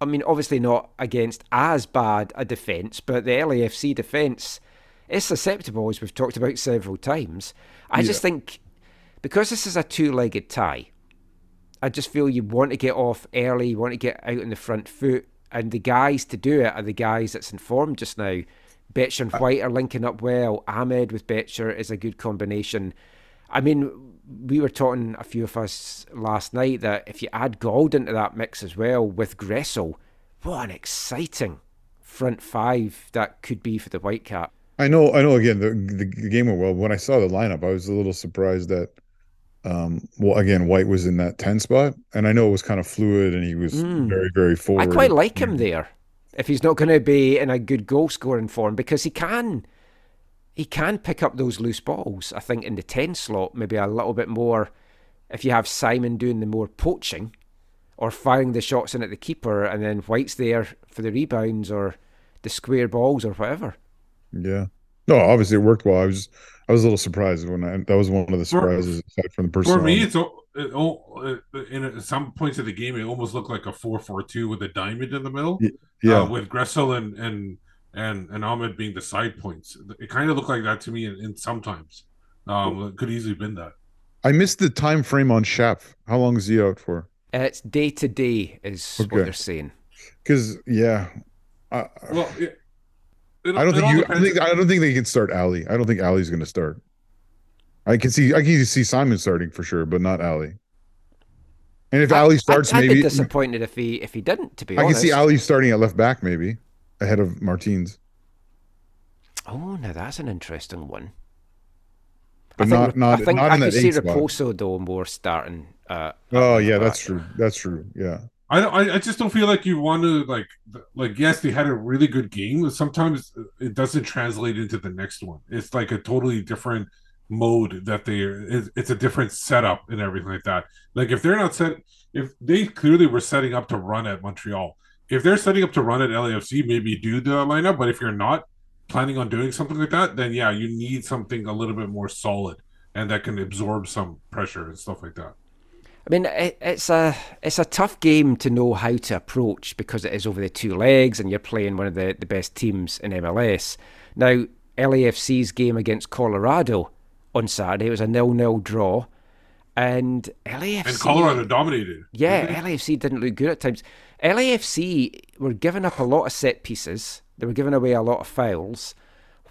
I mean, obviously not against as bad a defence, but the LAFC defence is susceptible, as we've talked about several times. I just think because this is a two legged tie, I just feel you want to get off early, you want to get out on the front foot, and the guys to do it are the guys that's informed just now. Becher and uh, White are linking up well. Ahmed with Becher is a good combination. I mean, we were talking, a few of us last night, that if you add Gauld into that mix as well with Gressel, what an exciting front five that could be for the Whitecap. I know, I know. Again, the, the the game went well. When I saw the lineup, I was a little surprised that, um, well, again, White was in that ten spot, and I know it was kind of fluid, and he was Mm. very, very forward. I quite like him there. If he's not going to be in a good goal scoring form, because he can, he can pick up those loose balls. I think in the ten slot, maybe a little bit more. If you have Simon doing the more poaching, or firing the shots in at the keeper, and then White's there for the rebounds or the square balls or whatever. Yeah. No, obviously it worked well. I was, I was a little surprised when I, that was one of the surprises aside from the person. For me, it's al- it, al- uh, in at some points of the game, it almost looked like a four-four-two with a diamond in the middle. Yeah. uh, with Gressel and and and and Ahmed being the side points. It kind of looked like that to me. In, in sometimes, um, it could easily been that. I missed the time frame on Shap. How long is he out for? It's day to day, is what they're saying. Because yeah, I, Well, it, it, I don't think you. I think I don't think they can start Ali. I don't think Ali's going to start. I can see. I can see Simon starting for sure, but not Ali. And if I- Ali starts, I'd, I'd maybe be disappointed if he if he didn't. To be I can see Ali starting at left back, maybe ahead of Martins, Oh, now that's an interesting one. but I think, not not I think not I in could that see eight spot. Raposo though more starting. Uh, Oh yeah, that's back. true. That's true. Yeah. I, I I just don't feel like you want to like like yes they had a really good game but sometimes it doesn't translate into the next one. It's like a totally different mode that they it's, it's a different setup and everything like that. Like if they're not set if they clearly were setting up to run at Montreal if they're setting up to run at LAFC maybe do the lineup but if you're not planning on doing something like that then yeah you need something a little bit more solid and that can absorb some pressure and stuff like that I mean, it, it's a it's a tough game to know how to approach because it is over the two legs, and you're playing one of the, the best teams in MLS. Now, LAFC's game against Colorado on Saturday was a nil-nil draw, and LAFC and Colorado dominated Yeah? LAFC didn't look good at times. LAFC were giving up a lot of set pieces. They were giving away a lot of fouls,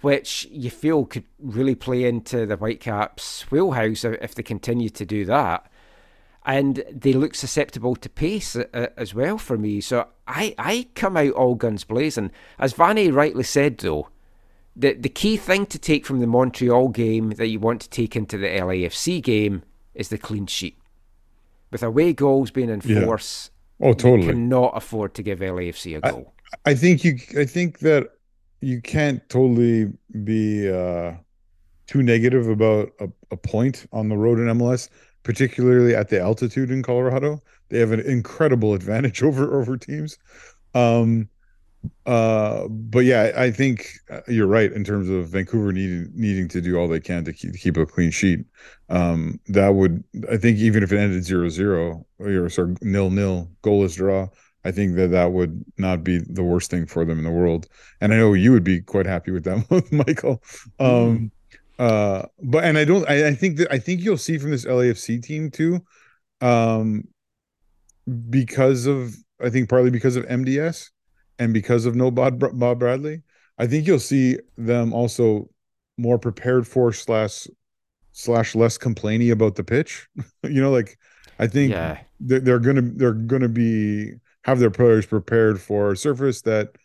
which you feel could really play into the Whitecaps' wheelhouse if they continue to do that. And they look susceptible to pace uh, uh, as well for me. So I, I come out all guns blazing. As Vanni rightly said, though, the the key thing to take from the Montreal game that you want to take into the LAFC game is the clean sheet. With away goals being in Yeah. force, Oh, totally. you cannot afford to give LAFC a goal. I think you. I think that you can't totally be uh, too negative about a, a point on the road in MLS, particularly at the altitude in Colorado. They have an incredible advantage over over teams. Um, uh, but yeah, I think uh, you're right in terms of Vancouver needing needing to do all they can to keep, keep a clean sheet. Um, that would, I think, even if it ended zero zero or sorry nil nil goalless draw, I think that that would not be the worst thing for them in the world. And I know you would be quite happy with that, Michael. Um, uh, but and I don't. I, I think that I think you'll see from this LAFC team too. um, because of I think partly because of MDS and because of no Bob, Bob Bradley. I think you'll see them also more prepared for slash slash less complainy about the pitch. you know, like I think Yeah. they're, they're gonna they're gonna be have their players prepared for a surface that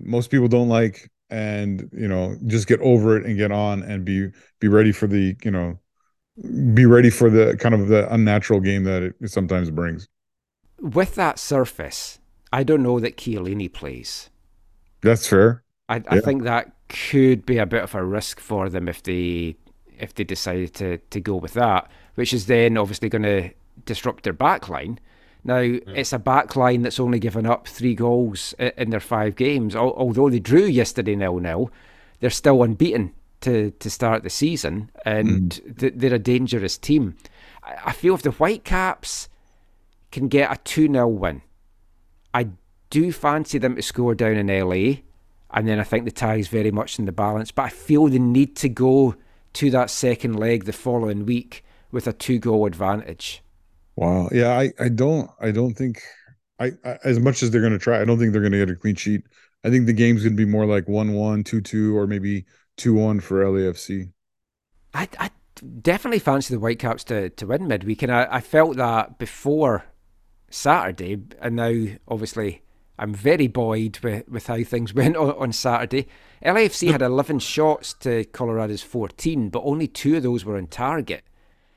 most people don't like and you know just get over it and get on and be be ready for the you know be ready for the kind of the unnatural game that it sometimes brings With that surface, I don't know that Chiellini plays. that's fair I, I Yeah. think that could be a bit of a risk for them if they if they decided to to go with that, which is then obviously going to disrupt their back line. Now hmm. it's a back line that's only given up three goals in their five games. Although they drew yesterday nil nil, they're still unbeaten to to start the season, and hmm. th- they're a dangerous team. I, feel if the Whitecaps can get a two 0 win, I do fancy them to score down in LA, and then I think the tie is very much in the balance. But I feel they need to go to that second leg the following week with a two goal advantage. Wow yeah i i don't i don't think I, I as much as they're going to try i don't think they're going to get a clean sheet i think the game's going to be more like 1-1 2-2 or maybe 2-1 for lafc I, I definitely fancy the Whitecaps to, to win midweek, and I, I felt that before Saturday, and now obviously I'm very buoyed with, with how things went on, on Saturday. LAFC had 11 shots to Colorado's 14, but only two of those were on target.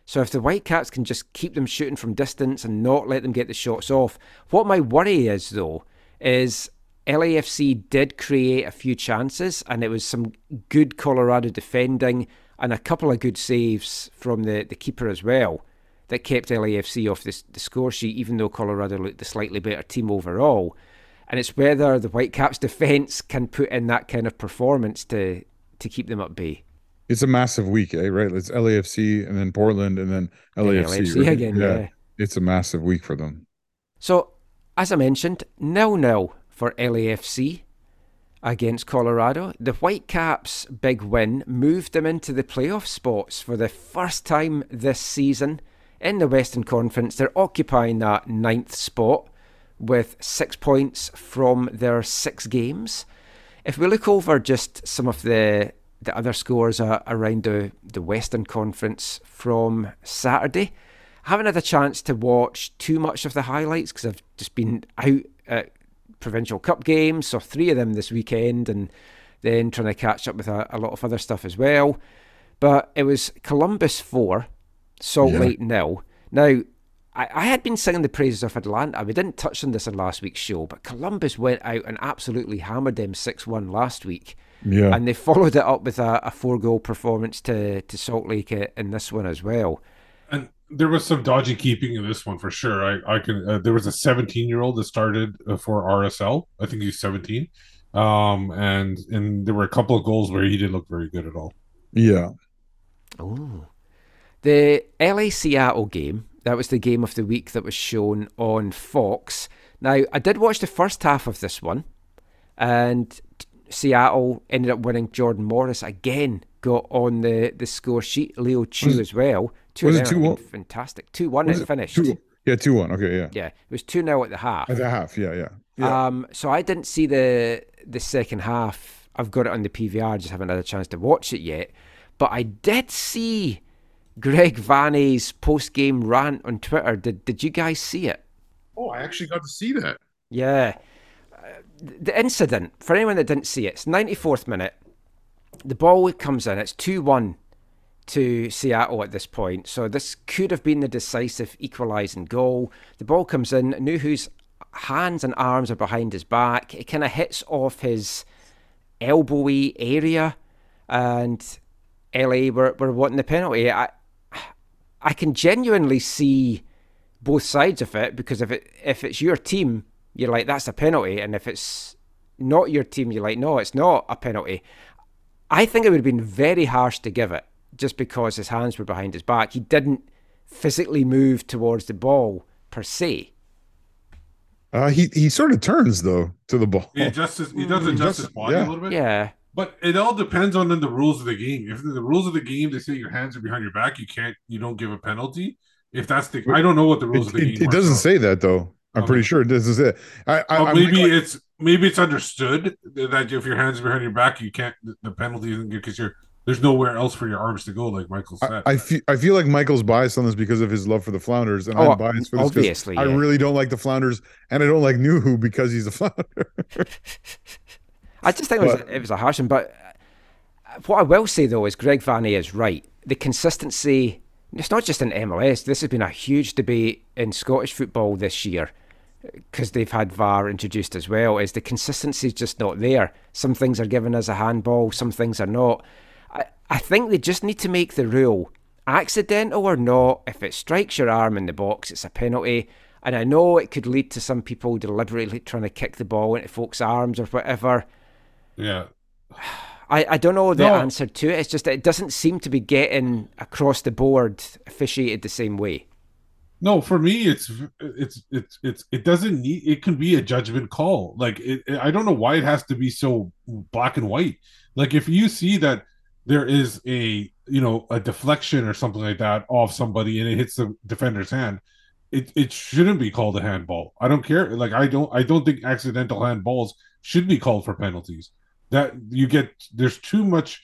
So if the Whitecaps can just keep them shooting from distance and not let them get the shots off, what my worry is though is LAFC did create a few chances, and it was some good Colorado defending and a couple of good saves from the, the keeper as well that kept LAFC off the, the score sheet, even though Colorado looked the slightly better team overall. And it's whether the Whitecaps defence can put in that kind of performance to to keep them at bay. It's a massive week eh right it's lafc and then portland and then lafc, LAFC right? again, yeah. it's a massive week for them So, as I mentioned, nil nil for LAFC against Colorado. The Whitecaps' big win moved them into the playoff spots for the first time this season in the Western Conference. They're occupying that ninth spot with six points from their six games. If we look over just some of the the other scores uh, around the, the Western Conference from Saturday, I haven't had a chance to watch too much of the highlights because I've just been out at provincial cup games, so three of them this weekend, and then trying to catch up with a, a lot of other stuff as well. But it was Columbus four, Salt Yeah. Lake nil. Now, I, I had been singing the praises of Atlanta. We didn't touch on this in last week's show, but Columbus went out and absolutely hammered them six one last week. Yeah. And they followed it up with a, a four goal performance to, to Salt Lake in this one as well. And there was some dodgy keeping in this one for sure. I I can. Uh, there was a 17 year old that started uh, for RSL. I think he's 17. Um, and and there were a couple of goals where he didn't look very good at all. yeah Oh. The LA Seattle game, that was the game of the week that was shown on Fox. Now, I did watch the first half of this one, and t- Seattle ended up winning. Jordan Morris again got on the, the score sheet. Leo Chu Was as well. Two was it 2-1? fantastic. 2 1 Was it it finished. two, yeah 2-1 okay yeah Yeah, it was 2 0 at the half. at the half yeah yeah yeah Um, so I didn't see the the second half. I've got it on the PVR, just haven't had a chance to watch it yet. But I did see Greg Vanney's post game rant on Twitter. Did did you guys see it? oh i actually got to see that Yeah. The incident, for anyone that didn't see it, it's 94th minute. The ball comes in, it's 2 1 to Seattle at this point. So this could have been the decisive equalising goal. The ball comes in, Nouhou's hands and arms are behind his back. It kind of hits off his elbowy area, and LA were, were wanting the penalty. I, I can genuinely see both sides of it because if it if it's your team, you're like that's a penalty, and if it's not your team, you're like no, it's not a penalty. I think it would have been very harsh to give it just because his hands were behind his back. He didn't physically move towards the ball per se. uh he he sort of turns though to the ball He adjusts his, he does He adjust adjusts- his body yeah. a little bit. Yeah, But it all depends on then the rules of the game. If the rules of the game they say your hands are behind your back, you can't, you don't give a penalty. If that's the, I don't know what the rules It, of the game it are, doesn't so- say that though. I'm pretty sure this doesn't. It. I, I Well, maybe like- it's maybe it's understood that if your hands are behind your back, you can't. The penalty isn't because you're there's nowhere else for your arms to go, like Michael said. I, I feel I feel like Michael's biased on this because of his love for the Flounders, and Oh, I'm biased for this 'cause obviously, I really don't like the Flounders, and I don't like Nouhou because he's a Flounder. I just think it was, it was a harsh one. But uh, what I will say though is Greg Vanney is right. The consistency. It's not just in MLS. This has been a huge debate in Scottish football this year because they've had VAR introduced as well. Is the consistency is just not there? Some things are given as a handball, some things are not. I, I think they just need to make the rule accidental or not. If it strikes your arm in the box, it's a penalty. And I know it could lead to some people deliberately trying to kick the ball into folks' arms or whatever. yeah, I, I don't know the No. answer to it. It's just that it doesn't seem to be getting across the board officiated the same way. No, for me, it's it's it's it's it doesn't need. It can be a judgment call. Like it, it- I don't know why it has to be so black and white. Like if you see that there is a you know a deflection or something like that off somebody and it hits the defender's hand, it it shouldn't be called a handball. I don't care. Like I don't I don't think accidental handballs should be called for penalties. That you get there's too much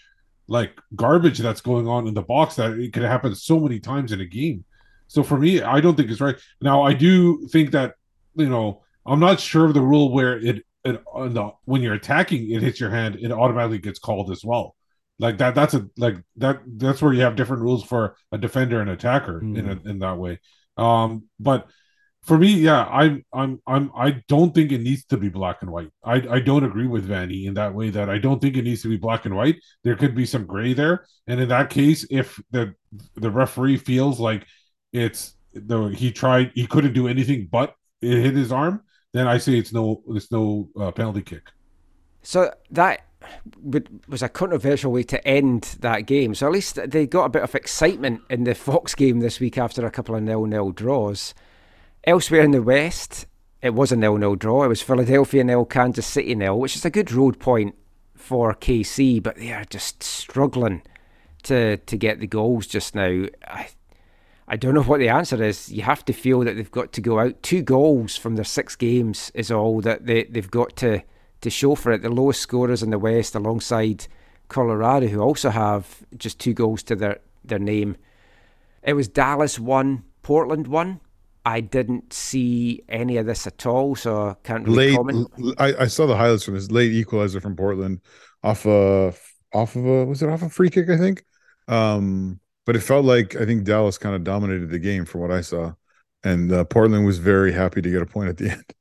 like garbage that's going on in the box that it could happen so many times in a game. So for me, I don't think it's right. Now I do think that you know I'm not sure of the rule where it it on the, when you're attacking it hits your hand it automatically gets called as well. Like that that's a like that that's where you have different rules for a defender and attacker in a, in that way. Um, but for me, yeah, I'm I'm I'm I don't think it needs to be black and white. I I don't agree with Vanney in that way that I don't think it needs to be black and white. There could be some gray there, and in that case, if the the referee feels like it's the he tried he couldn't do anything but it hit his arm, then I say it's no it's no uh, penalty kick. So that was a controversial way to end that game. So at least they got a bit of excitement in the Fox game this week after a couple of nil-nil draws. Elsewhere in the West, it was a nil-nil draw. It was Philadelphia nil, Kansas City nil, which is a good road point for KC, but they are just struggling to to get the goals just now. I, I don't know what the answer is. You have to feel that they've got to go out. Two goals from their six games is all that they, they've got to, to show for it. The lowest scorers in the West alongside Colorado, who also have just two goals to their, their name. It was Dallas 1, Portland 1. I didn't see any of this at all, so I can't really late. comment. l- I, I saw the highlights from this late equalizer from Portland off a off of a was it off a free kick I think, um, but it felt like I think Dallas kind of dominated the game from what I saw, and uh, Portland was very happy to get a point at the end.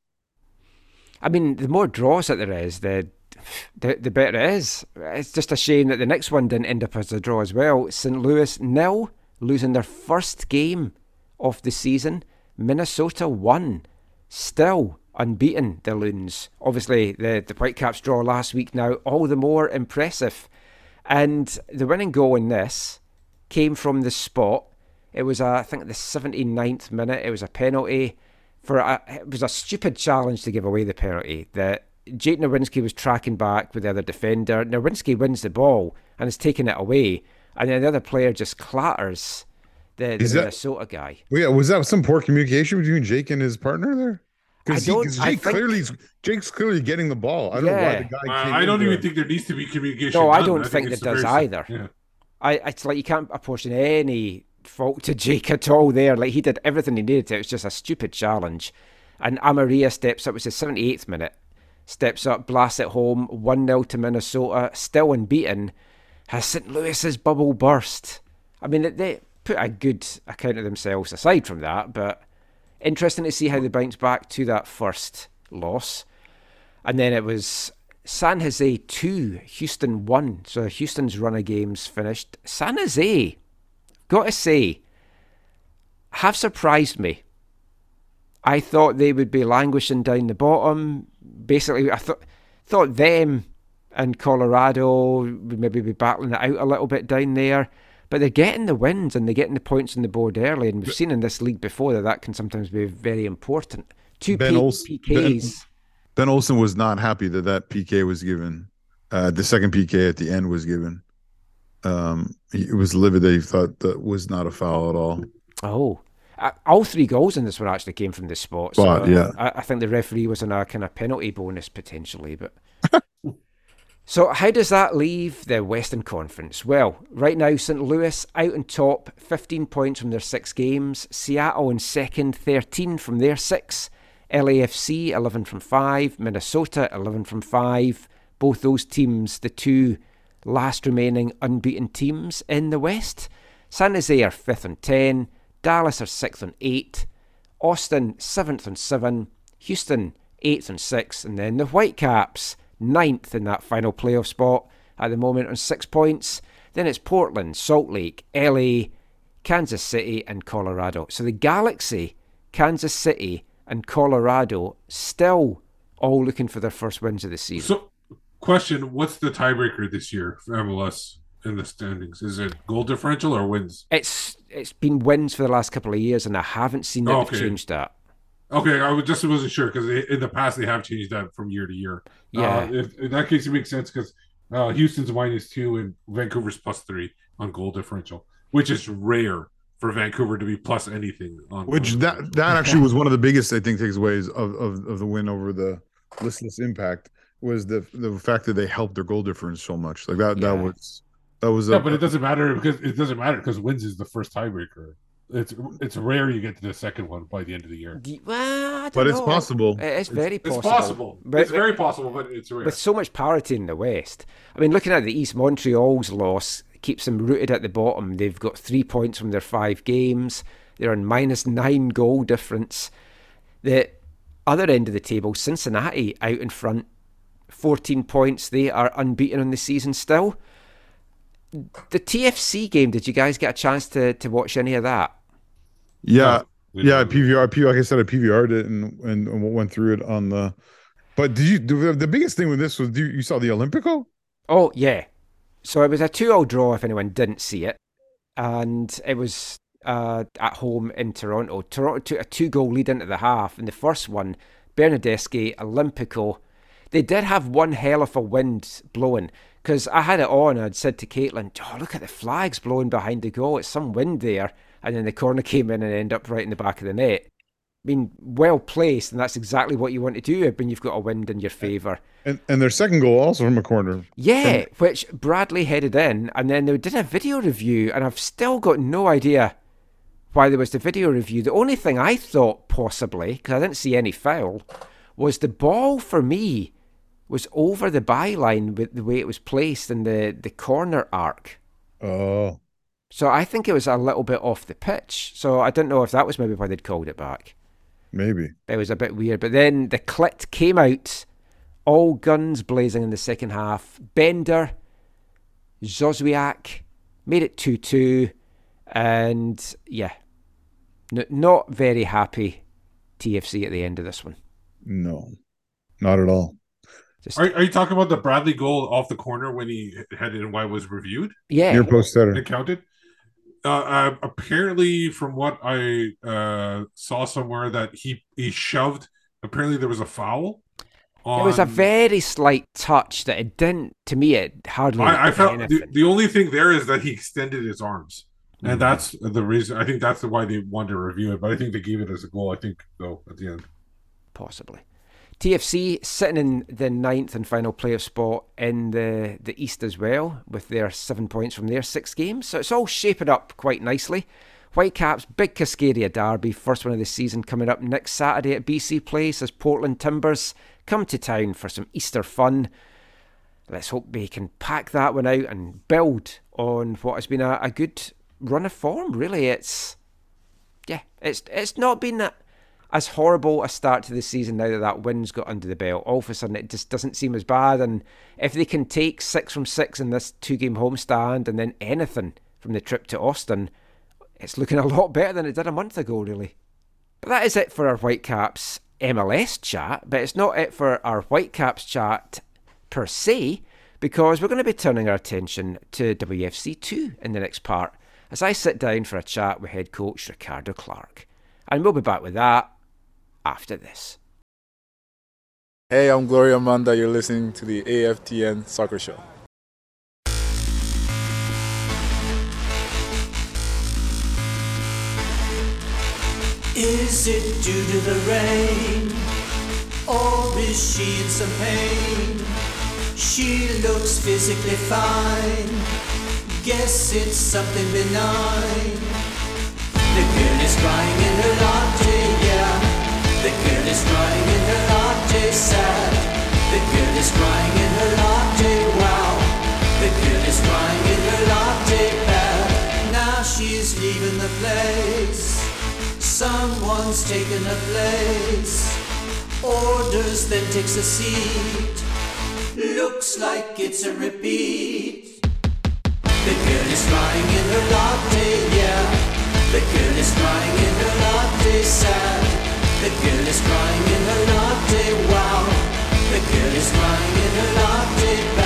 I mean, the more draws that there is, the, the the better it is. It's just a shame that the next one didn't end up as a draw as well. St. Louis nil, losing their first game of the season. Minnesota won, still unbeaten. The Loons. Obviously, the the Whitecaps draw last week now all the more impressive, and the winning goal in this came from the spot. It was, a, I think, the 79th minute. It was a penalty for a, it was a stupid challenge to give away the penalty. That Jake Nerwinski was tracking back with the other defender. Nerwinski wins the ball and is taking it away, and then the other player just clatters the, the Is that- Minnesota guy. Well, yeah, was that some poor communication between Jake and his partner there? Because Jake think- clearly Jake's clearly getting the ball. I don't know why Yeah. the guy. Uh, I don't even it. think there needs to be communication. No, I don't think, it's it does either. Yeah. I it's like you can't apportion any fault to Jake at all there. Like he did everything he needed to. It was just a stupid challenge. And Amarilla steps up, it was the 78th minute, steps up, blasts it home, 1 0 to Minnesota, still unbeaten. Has St. Louis's bubble burst? I mean, they put a good account of themselves aside from that, but interesting to see how they bounce back to that first loss. And then it was San Jose 2, Houston 1. So Houston's run of games finished. San Jose, got to say, have surprised me. I thought they would be languishing down the bottom. Basically, I thought thought them and Colorado would maybe be battling it out a little bit down there. But they're getting the wins and they're getting the points on the board early. And we've seen in this league before that that can sometimes be very important. Two P- Olsen- PKs. Ben Olsen was not happy that that PK was given. Uh, the second PK at the end was given. Um, it was livid that he thought that was not a foul at all. Oh, all three goals in this one actually came from the spot. So Spot, yeah. I, I think the referee was on a kind of penalty bonus potentially, but. So, how does that leave the Western Conference? Well, right now, St. Louis out on top, 15 points from their six games. Seattle in second, 13 from their six. LAFC, 11 from five. Minnesota, 11 from five. Both those teams, the two last remaining unbeaten teams in the West. San Jose are fifth on 10. Dallas are sixth on eight. Austin, seventh and seven. Houston, eighth and six. And then the Whitecaps ninth in that final playoff spot at the moment on six points. Then it's Portland, Salt Lake, LA, Kansas City, and Colorado. So the Galaxy, Kansas City, and Colorado still all looking for their first wins of the season. So, question: What's the tiebreaker this year for MLS in the standings? Is it goal differential or wins? It's it's been wins for the last couple of years, and I haven't seen them Okay. change that. Okay, I was just wasn't sure because in the past they have changed that from year to year. Yeah. uh, if, in that case, it makes sense because uh, Houston's minus two and Vancouver's plus three on goal differential, which is rare for Vancouver to be plus anything. On Which on- that that actually was one of the biggest I think takeaways of, of, of the win over the listless impact was the the fact that they helped their goal difference so much. Like that that was that was yeah, a, but it doesn't matter because it doesn't matter because wins is the first tiebreaker. It's it's rare you get to the second one by the end of the year. Well, I don't but it's possible. It is very possible. It's possible. possible. But- it's very possible, but it's rare. with so much parity in the West. I mean, looking at the East, Montreal's loss keeps them rooted at the bottom. They've got three points from their five games. They're on minus nine goal difference. The other end of the table, Cincinnati out in front, 14 points. They are unbeaten on the season still. The TFC game, did you guys get a chance to, to watch any of that? yeah. We Yeah, don't- PVR, like I said, I PVR'd it and, and and went through it on the. But did you? The, the biggest thing with this was you, you saw the Olympico. Oh, yeah. So it was a two all draw if anyone didn't see it. And it was uh, at home in Toronto. Toronto took a two goal lead into the half. In the first one, Bernardeschi, Olympico, they did have one hell of a wind blowing. Because I had it on, I'd said to Caitlin, oh, look at the flags blowing behind the goal. It's some wind there. And then the corner came in and ended up right in the back of the net. I mean, well placed, and that's exactly what you want to do when you've got a wind in your favour. And and their second goal also from a corner. Yeah, which Bradley headed in, and then they did a video review, and I've still got no idea why there was the video review. The only thing I thought possibly, because I didn't see any foul, was the ball for me was over the byline with the way it was placed in the, the corner arc. Oh, So I think it was a little bit off the pitch. So I don't know if that was maybe why they'd called it back. maybe. It was a bit weird. But then the clit came out, all guns blazing in the second half. Bender, Zozwiak made it 2 2. And yeah, n- not very happy TFC at the end of this one. No, not at all. Just, Are, are you talking about the Bradley goal off the corner when he headed and why it was reviewed? yeah, Near post header. It counted. Uh, uh, apparently, from what I uh, saw somewhere, that he he shoved. Apparently, there was a foul. It was a very slight touch that it didn't, to me, it hardly. I, I felt the, the only thing there is that he extended his arms, Mhm. and that's the reason. I think that's the why they wanted to review it. But I think they gave it as a goal. I think though at the end. possibly. TFC sitting in the ninth and final playoff spot in the, the East as well, with their seven points from their six games. So it's all shaping up quite nicely. Whitecaps, big Cascadia derby, first one of the season coming up next Saturday at BC Place as Portland Timbers come to town for some Easter fun. Let's hope they can pack that one out and build on what has been a, a good run of form. Really, it's yeah, it's it's not been a, as horrible a start to the season now that that win's got under the belt. All of a sudden, it just doesn't seem as bad. And if they can take six from six in this two-game homestand, and then anything from the trip to Austin, it's looking a lot better than it did a month ago, really. But that is it for our Whitecaps MLS chat. But it's not it for our Whitecaps chat per se, because we're going to be turning our attention to WFC2 in the next part as I sit down for a chat with head coach Ricardo Clark. And we'll be back with that after this. Hey, I'm Gloire Amanda. You're listening to the AFTN Soccer Show. Is it due to the rain? Or is she in some pain? She looks physically fine. Guess it's something benign. The girl is crying in her latte, yeah. The girl is crying in her latte, sad. The girl is crying in her latte, wow. The girl is crying in her latte, bad. Now she's leaving the place. Someone's taken a place. Orders, then takes a seat. Looks like it's a repeat. The girl is crying in her latte, yeah. The girl is crying in her latte, sad. The girl is crying in her latte, wow. The girl is crying in her latte, bad.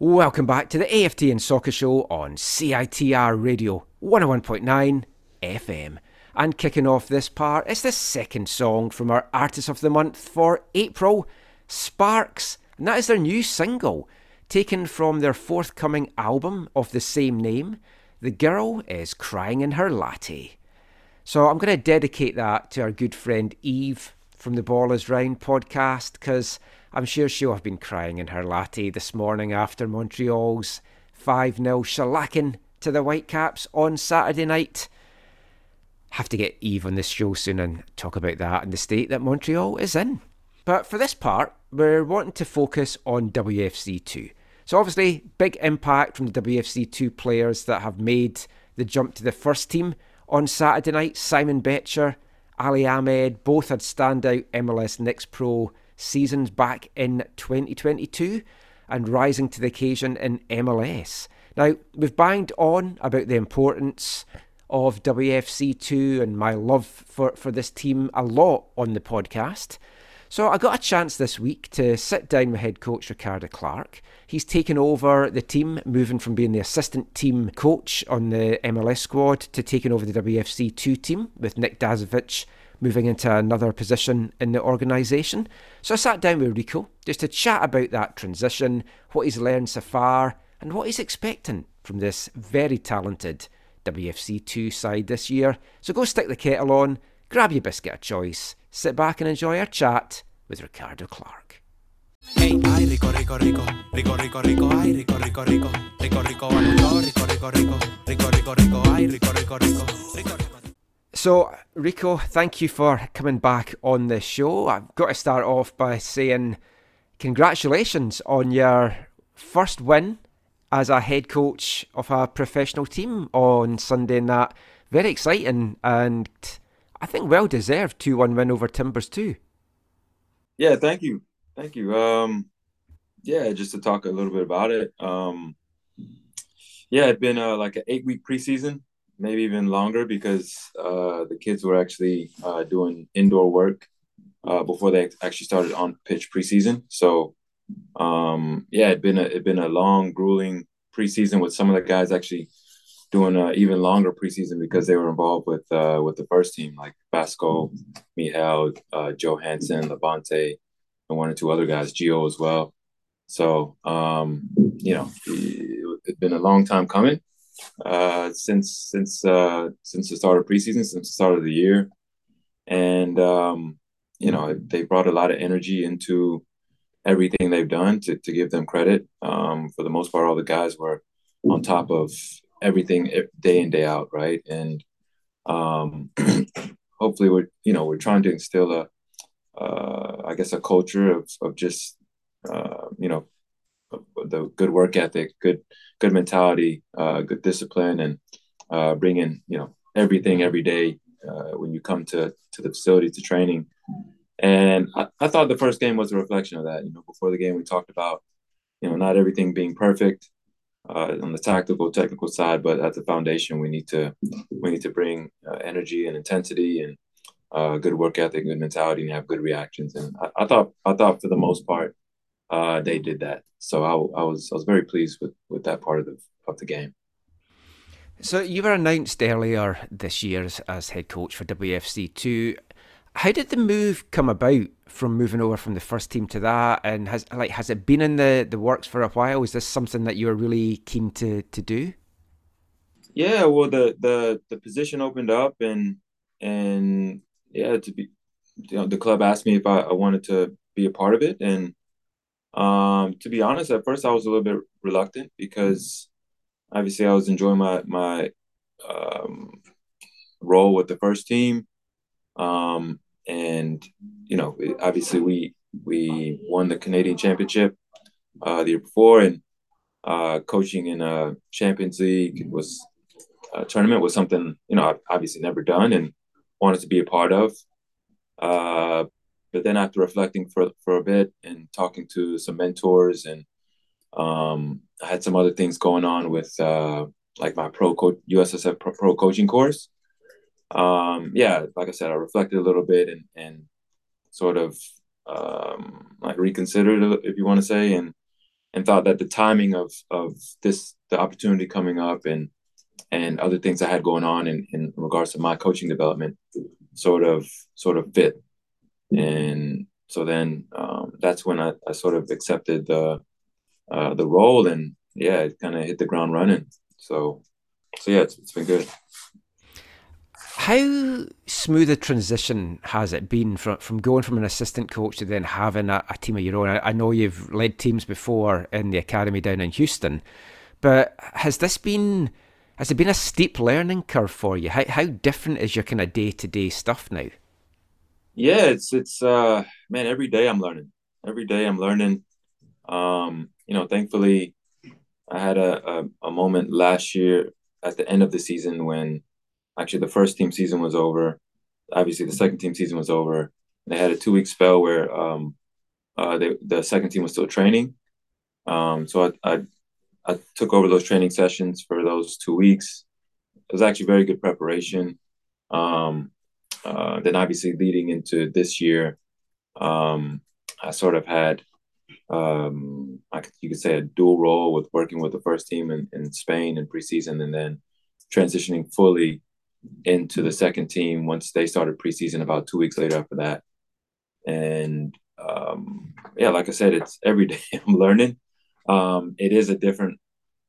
Welcome back to the AFTN Soccer Show on CITR Radio 101.9 FM. And kicking off this part is the second song from our Artist of the Month for April, Sparks. And that is their new single, taken from their forthcoming album of the same name. The girl is crying in her latte. So I'm going to dedicate that to our good friend Eve from the Ballers Round podcast because I'm sure she'll have been crying in her latte this morning after Montreal's 5 0 shellacking to the Whitecaps on Saturday night. Have to get Eve on this show soon and talk about that and the state that Montreal is in. But for this part, we're wanting to focus on WFC2. So, obviously, big impact from the WFC2 players that have made the jump to the first team on Saturday night. Simon Becher, Ali Ahmed both had standout MLS Next Pro seasons back in 2022 and rising to the occasion in MLS. Now, we've banged on about the importance of WFC2 and my love for, for this team a lot on the podcast. So I got a chance this week to sit down with head coach Ricardo Clark. He's taken over the team, moving from being the assistant team coach on the MLS squad to taking over the WFC2 team with Nick Dasovic moving into another position in the organisation. So I sat down with Rico just to chat about that transition, what he's learned so far, and what he's expecting from this very talented WFC2 side this year. So go stick the kettle on, grab your biscuit of choice, sit back and enjoy our chat with Ricardo Clark. Hey, ay, rico, rico, rico, rico, rico, rico, ay, rico, rico, rico, rico, rico, rico, rico, rico, rico, rico, rico, ay, rico, rico, rico, rico, rico. So, Rico, thank you for coming back on the show. I've got to start off by saying congratulations on your first win as a head coach of a professional team on Sunday night. Very exciting and I think well deserved 2 1 win over Timbers too. Yeah, thank you. Thank you. Um yeah, just to talk a little bit about it. Um yeah, it's been uh, like an eight week preseason, maybe even longer because uh the kids were actually uh doing indoor work uh before they actually started on pitch preseason. So um yeah, it'd been a it'd been a long, grueling preseason with some of the guys actually doing a even longer preseason because they were involved with uh with the first team like Vasco, Mihal, uh, Joe Hansen, Levonte, and one or two other guys, Gio as well. So um, you know, it, it's been a long time coming uh, since since uh, since the start of preseason, since the start of the year, and um, you know they brought a lot of energy into everything they've done to to give them credit. Um, for the most part, all the guys were on top of everything day in day out, right? And um, hopefully, we're you know we're trying to instill a uh, I guess a culture of of just uh, you know the good work ethic, good good mentality, uh, good discipline, and uh, bringing you know everything every day uh, when you come to to the facility to training. And I, I thought the first game was a reflection of that. You know, before the game we talked about you know not everything being perfect uh, on the tactical technical side, but at the foundation we need to we need to bring uh, energy and intensity and uh, good work ethic, good mentality, and have good reactions. And I, I thought I thought for the most part uh, they did that. So I, I was I was very pleased with with that part of the of the game. So you were announced earlier this year as, as head coach for WFC two. How did the move come about from moving over from the first team to that? And has like has it been in the, the works for a while? Is this something that you were really keen to, to do? Yeah, well the the the position opened up and and yeah, to be you know, the club asked me if I, I wanted to be a part of it. And um to be honest, at first I was a little bit reluctant because obviously I was enjoying my my um, role with the first team. Um, and you know, obviously we we won the Canadian Championship uh, the year before, and uh, coaching in a Champions League was a tournament was something you know I've obviously never done and wanted to be a part of. Uh, but then after reflecting for for a bit and talking to some mentors and um, I had some other things going on with uh, like my pro co- USSF pro, pro coaching course. Um, yeah, like I said, I reflected a little bit and and sort of um, like reconsidered, if you want to say, and and thought that the timing of of this the opportunity coming up and and other things I had going on in, in regards to my coaching development sort of sort of fit. And so then um, that's when I, I sort of accepted the uh, the role and yeah, it kind of hit the ground running. So so yeah, it's, it's been good. How smooth a transition has it been from from going from an assistant coach to then having a, a team of your own? I, I, know you've led teams before in the academy down in Houston, but has this been has it been a steep learning curve for you? How how different is your kind of day to day stuff now? Yeah, it's it's uh man, every day I'm learning. Every day I'm learning. Um, you know, thankfully I had a, a, a moment last year at the end of the season when actually the first team season was over. Obviously, the second team season was over. And they had a two week spell where um, uh, they, the second team was still training. Um, so I, I, I took over those training sessions for those two weeks. It was actually very good preparation. Um, uh, then obviously leading into this year, um, I sort of had um, I could, you could say a dual role with working with the first team in, in Spain in preseason and then transitioning fully into the second team once they started preseason about two weeks later after that. And um, yeah, like I said, it's every day I'm learning. Um, it is a different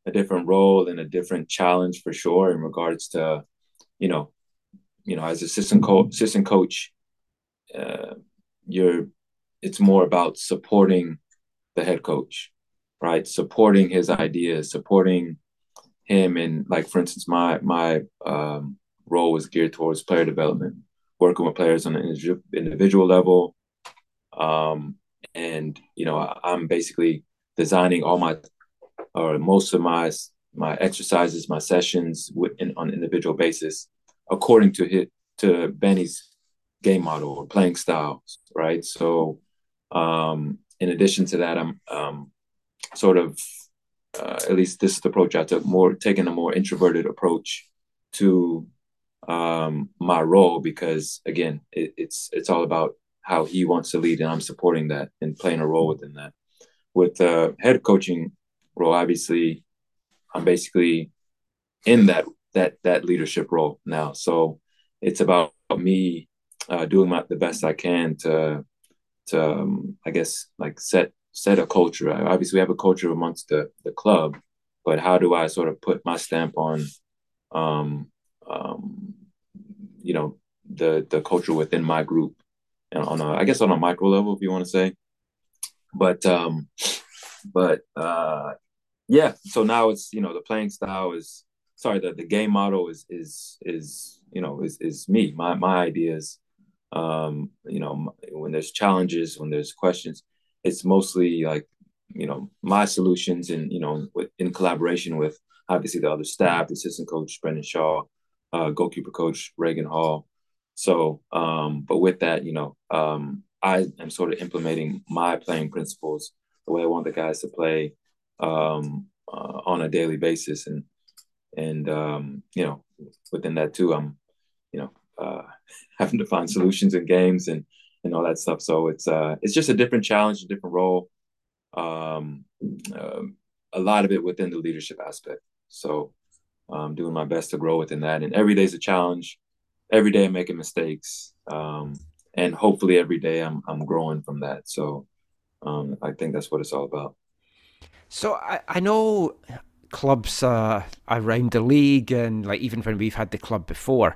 a different role and a different challenge for sure in regards to, you know, you know, as assistant coach, assistant coach, uh, you're it's more about supporting the head coach, right? Supporting his ideas, supporting him and like for instance, my my um, role was geared towards player development, working with players on an individual level. Um, and you know, I'm basically designing all my or most of my my exercises, my sessions with, in, on an individual basis, according to hit to Vanni's game model or playing styles, right? So um, in addition to that, I'm um, sort of, uh, at least this is the approach I took, more taking a more introverted approach to um, my role because again, it, it's it's all about how he wants to lead, and I'm supporting that and playing a role within that. With the head coaching role, obviously, I'm basically in that that that leadership role now. So it's about me uh, doing my, the best I can to to um, I guess like set set a culture. Obviously, we have a culture amongst the the club, but how do I sort of put my stamp on, um, um, you know, the the culture within my group, and on a I guess on a micro level, if you want to say, but um, but uh, yeah. So now it's you know the playing style is sorry the the game model is is is you know is is me my my ideas um, you know, when there's challenges, when there's questions, it's mostly like, you know, my solutions and, you know, with, in collaboration with obviously the other staff, the assistant coach, Brendan Shaw, uh, goalkeeper coach, Reagan Hall. So, um, but with that, you know, um, I am sort of implementing my playing principles, the way I want the guys to play um, uh, on a daily basis. And, and, um, you know, within that too, I'm, you know, uh, having to find solutions in games and and all that stuff. So it's uh it's just a different challenge, a different role. Um, um, a lot of it within the leadership aspect. So I'm doing my best to grow within that, and every day is a challenge. Every day I'm making mistakes, um, and hopefully every day I'm I'm growing from that. So um, I think that's what it's all about. So I, I know clubs uh, around the league, and like even when we've had the club before,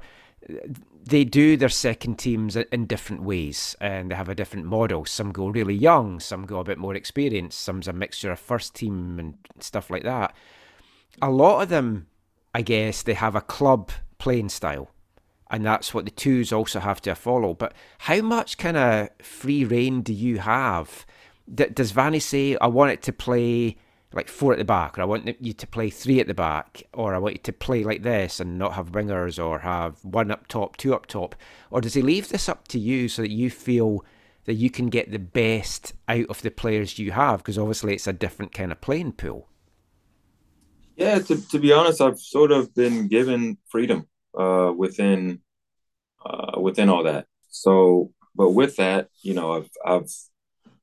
they do their second teams in- different ways, and they have a different model. Some go really young, some go a bit more experienced, some's a mixture of first team and stuff like that. A lot of them, I guess, they have a club playing style. And that's what the twos also have to follow. But how much kind of free reign do you have? Does Vanni say, I want it to play like four at the back, or I want you to play three at the back, or I want you to play like this and not have wingers, or have one up top, two up top? Or does he leave this up to you so that you feel that you can get the best out of the players you have? Because obviously it's a different kind of playing pool. Yeah, to, to be honest, I've sort of been given freedom uh, within uh, within all that. So, but with that, you know, I've I've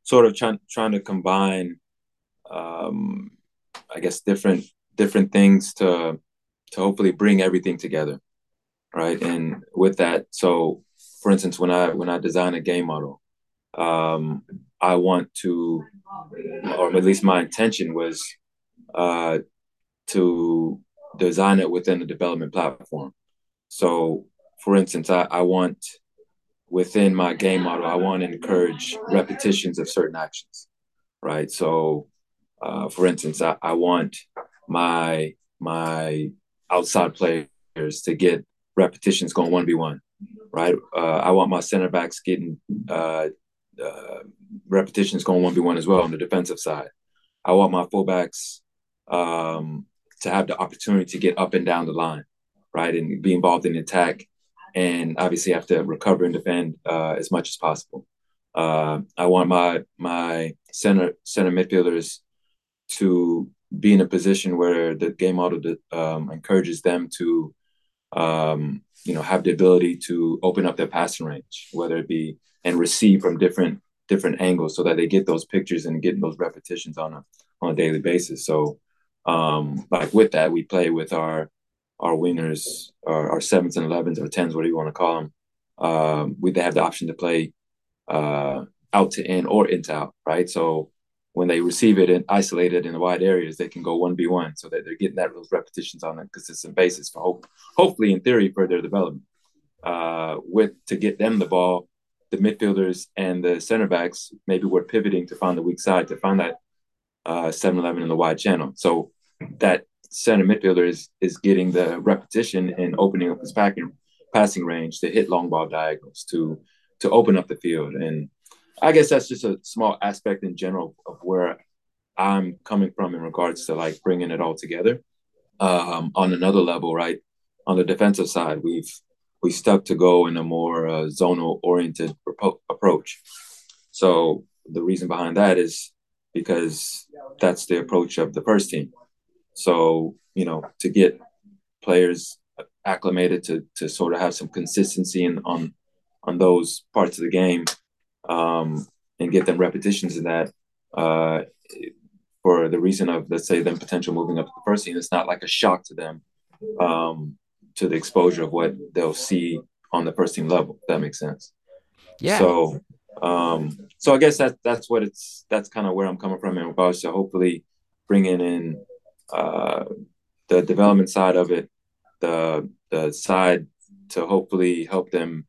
sort of trying trying to combine, um, I guess, different different things to to hopefully bring everything together, right? And with that, so for instance, when I when I design a game model, um, I want to, or at least my intention was, uh, to design it within the development platform. So, for instance, I, I want within my game model, I want to encourage repetitions of certain actions, right? So, uh, for instance, I, I want my my outside players to get repetitions going one v one, right? Uh, I want my center backs getting uh, uh, repetitions going one v one as well on the defensive side. I want my fullbacks um, to have the opportunity to get up and down the line, right, and be involved in attack, and obviously have to recover and defend uh, as much as possible. Uh, I want my my center center midfielders to be in a position where the game model um, encourages them to, um, you know, have the ability to open up their passing range, whether it be and receive from different different angles, so that they get those pictures and getting those repetitions on a on a daily basis. So um, like with that, we play with our our wingers, our, our sevens and elevens or tens, whatever you want to call them. Um, we they have the option to play uh, out to in or into out, right? So when they receive it and isolate it in the wide areas, they can go one v one, so that they're getting that those repetitions on a consistent basis for hope, hopefully in theory for their development. Uh, with to get them the ball, the midfielders and the center backs maybe we're pivoting to find the weak side to find that uh, 7-Eleven in the wide channel. So that center midfielder is is getting the repetition and opening up his packing, passing range to hit long ball diagonals to to open up the field. And I guess that's just a small aspect in general of where I'm coming from in regards to like bringing it all together. Um, on another level, right? On the defensive side, we've we stuck to go in a more uh, zonal oriented approach. So the reason behind that is because that's the approach of the first team. So, you know, to get players acclimated to to sort of have some consistency in, on on those parts of the game um, and get them repetitions in that uh, for the reason of let's say them potential moving up to the first team, it's not like a shock to them um, to the exposure of what they'll see on the first team level. That makes sense. Yeah. So um, so I guess that that's what it's that's kind of where I'm coming from in regards to hopefully bringing in uh, the development side of it, the the side to hopefully help them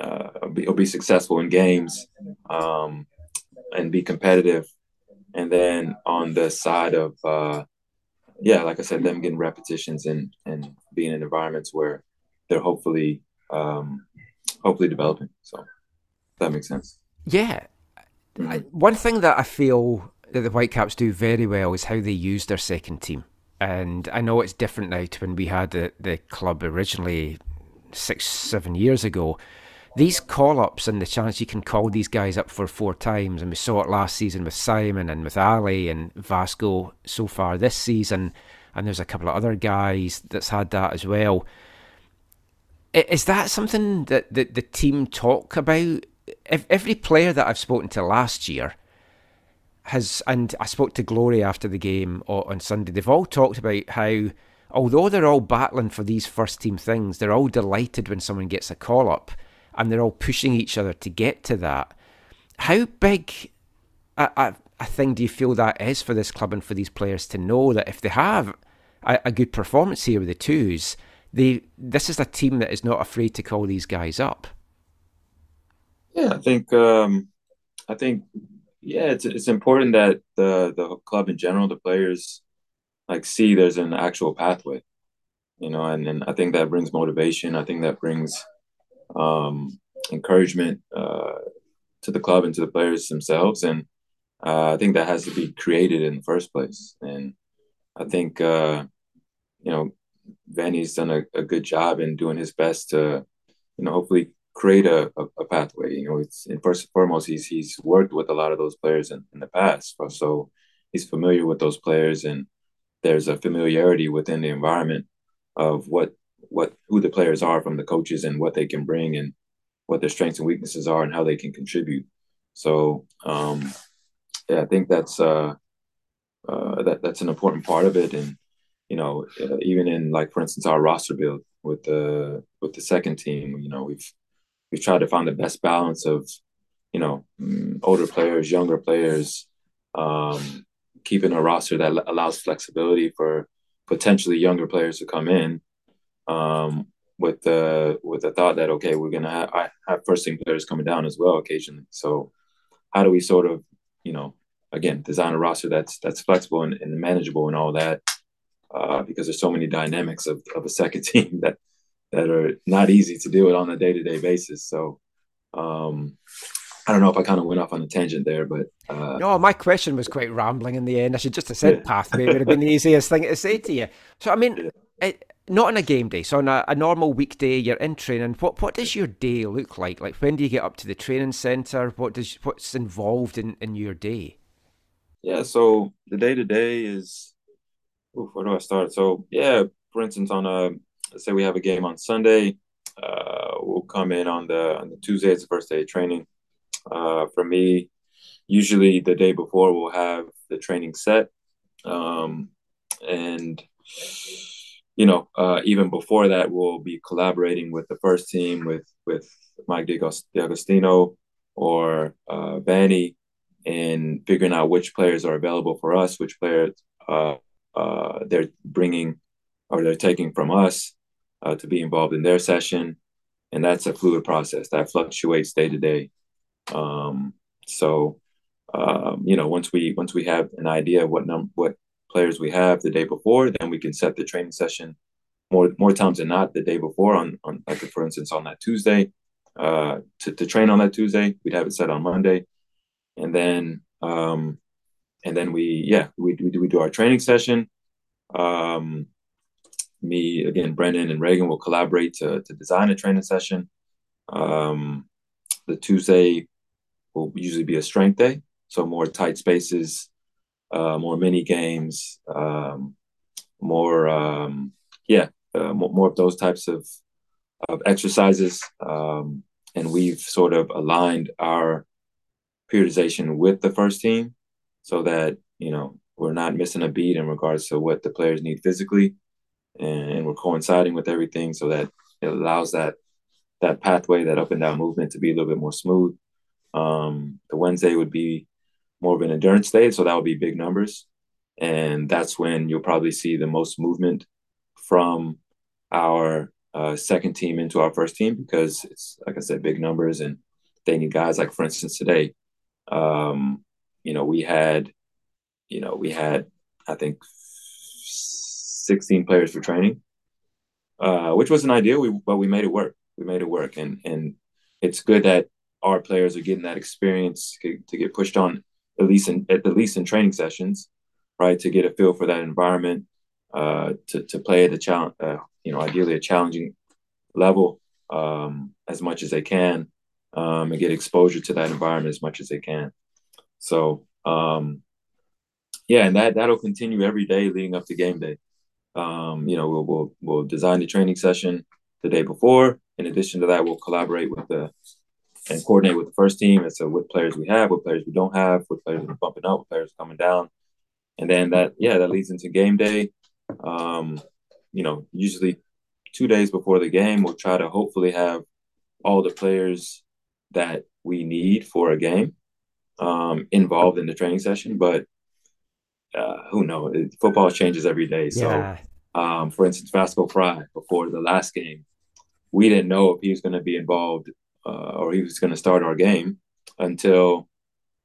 uh, be, be successful in games um, and be competitive, and then on the side of uh, yeah, like I said, them getting repetitions and and being in environments where they're hopefully um, hopefully developing. So that makes sense. Yeah. I, one thing that I feel that the Whitecaps do very well is how they use their second team. And I know it's different now to when we had the, the club originally six, seven years ago. These call ups and the chance you can call these guys up for four times, and we saw it last season with Simon and with Ali and Vasco so far this season, and there's a couple of other guys that's had that as well Is that something that the, the team talk about? If every player that I've spoken to last year has, and I spoke to Gloire after the game on Sunday, they've all talked about how, although they're all battling for these first team things, they're all delighted when someone gets a call up and they're all pushing each other to get to that. How big a, a, a thing do you feel that is for this club and for these players to know that if they have a, a good performance here with the twos, they this is a team that is not afraid to call these guys up. Yeah, I think um, I think yeah, it's it's important that the the club in general, the players, like see there's an actual pathway, you know, and and I think that brings motivation. I think that brings um, encouragement uh, to the club and to the players themselves, and uh, I think that has to be created in the first place. And I think uh, you know, Vanni's done a, a good job in doing his best to, you know, hopefully create a, a, a pathway. You know, it's and first and foremost, he's he's worked with a lot of those players in, in the past, so he's familiar with those players, and there's a familiarity within the environment of what what who the players are from the coaches and what they can bring and what their strengths and weaknesses are and how they can contribute. So um, yeah, I think that's uh, uh, that that's an important part of it, and you know, uh, even in like for instance our roster build with the with the second team, you know, we've we've tried to find the best balance of you know mm, older players, younger players, um, keeping a roster that allows flexibility for potentially younger players to come in. Um, with the with the thought that okay, we're gonna have, I have first team players coming down as well occasionally. So how do we sort of you know again design a roster that's that's flexible and, and manageable and all that uh, because there's so many dynamics of, of a second team that that are not easy to deal with on a day to day basis. So um, I don't know if I kind of went off on a tangent there, but uh, No, my question was quite rambling in the end. I should just have said pathway would have been the easiest thing to say to you. So I mean, it, not on a game day. So on a, a normal weekday, you're in training. What what does your day look like? Like when do you get up to the training centre? What does what's involved in, in your day? yeah. So the day to day is oof, where do I start? So yeah, for instance, on a let's say we have a game on Sunday, uh, we'll come in on the on the Tuesday. It's the first day of training. Uh, for me, usually the day before we'll have the training set, um, and you know, uh, even before that, we'll be collaborating with the first team with with Mike D'Agostino or uh, Vanni, and figuring out which players are available for us, which players uh, uh, they're bringing or they're taking from us uh, to be involved in their session, and that's a fluid process that fluctuates day to day. Um, so, um, you know, once we once we have an idea of what num what players we have the day before, then we can set the training session more more times than not the day before on on like for instance on that Tuesday uh, to to train on that Tuesday. We'd have it set on Monday, and then um, and then we yeah we we do, we do our training session. Um, me again, Brendan and Reagan will collaborate to to design a training session. Um, the Tuesday will usually be a strength day, so more tight spaces, uh, more mini games, um, more um, yeah, uh, more, more of those types of of exercises. Um, and we've sort of aligned our periodization with the first team so that you know we're not missing a beat in regards to what the players need physically and, we're coinciding with everything so that it allows that that pathway that up and down movement to be a little bit more smooth um, the wednesday would be more of an endurance day so that would be big numbers. And that's when you'll probably see the most movement from our uh, second team into our first team because it's like i said big numbers. And they need guys like for instance today um, you know we had you know we had i think 16 players for training uh, which wasn't ideal. We, but we made it work. We made it work. And and it's good that our players are getting that experience to get pushed on at least in at least in training sessions right to get a feel for that environment uh, to, to play at a challenge uh, you know ideally a challenging level um, as much as they can um, and get exposure to that environment as much as they can so um, yeah, and that that'll continue every day leading up to game day. Um, you know, we'll we'll, we'll design the training session. the day before. In addition to that, we'll collaborate with the and coordinate with the first team as to what players we have, what players we don't have, what players are bumping up, what players are coming down, and then that yeah that leads into game day. Um, you know, usually two days before the game, we'll try to hopefully have all the players that we need for a game um, involved in the training session, but uh, who knows? Football changes every day. So, Yeah. um, for instance, Vasco Fry before the last game, we didn't know if he was going to be involved uh, or he was going to start our game until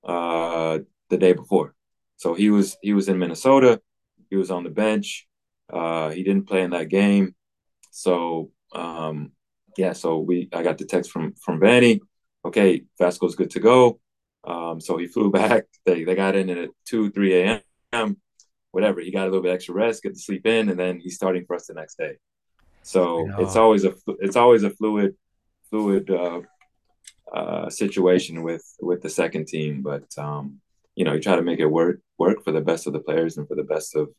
uh, the day before. So he was he was in Minnesota. He was on the bench. Uh, he didn't play in that game. So um, yeah, so we I got the text from from Vanni. Okay, Vasco's good to go. Um, so he flew back. They they got in at two three a.m. Whatever. He got a little bit extra rest, get to sleep in, and then he's starting for us the next day. So it's always a it's always a fluid fluid uh, uh, situation with with the second team, but um, you know you try to make it work work for the best of the players and for the best of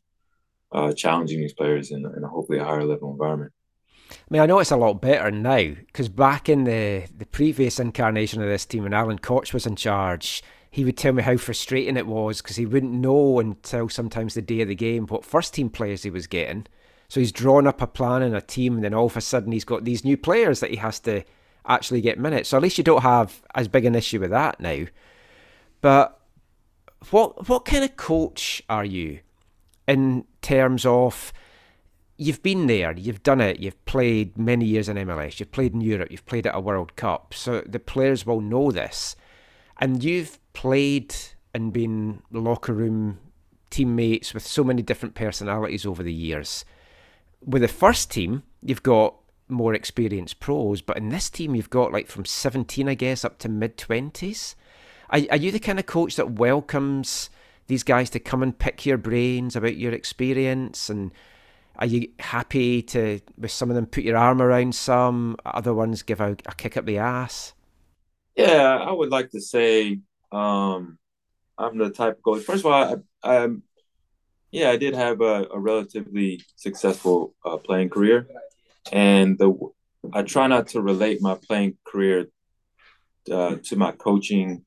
uh, challenging these players in, in hopefully a higher level environment. I mean, I know it's a lot better now because back in the, the previous incarnation of this team, when Alan Koch was in charge, he would tell me how frustrating it was because he wouldn't know until sometimes the day of the game what first team players he was getting. So he's drawn up a plan and a team, and then all of a sudden he's got these new players that he has to actually get minutes. So at least you don't have as big an issue with that now. But what what kind of coach are you in terms of you've been there, you've done it, you've played many years in MLS, you've played in Europe, you've played at a World Cup, so the players will know this. And you've played and been locker room teammates with so many different personalities over the years. With the first team, you've got more experienced pros, but in this team, you've got like from 17, I guess, up to mid 20s. Are, are you the kind of coach that welcomes these guys to come and pick your brains about your experience and are you happy to with some of them put your arm around some other ones give a, a kick up the ass Yeah, I would like to say um, I'm the type of coach. First of all, I, I yeah, I did have a, a relatively successful uh, playing career, and the I try not to relate my playing career uh, to my coaching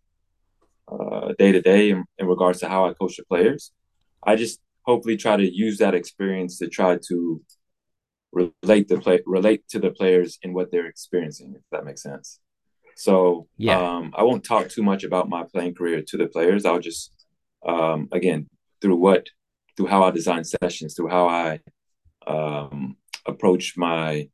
day to day in in regards to how I coach the players. I just hopefully try to use that experience to try to relate the play relate to the players in what they're experiencing, if that makes sense. So Yeah. um, I won't talk too much about my playing career to the players. I'll just um, again through what through how I design sessions, through how I um, approach my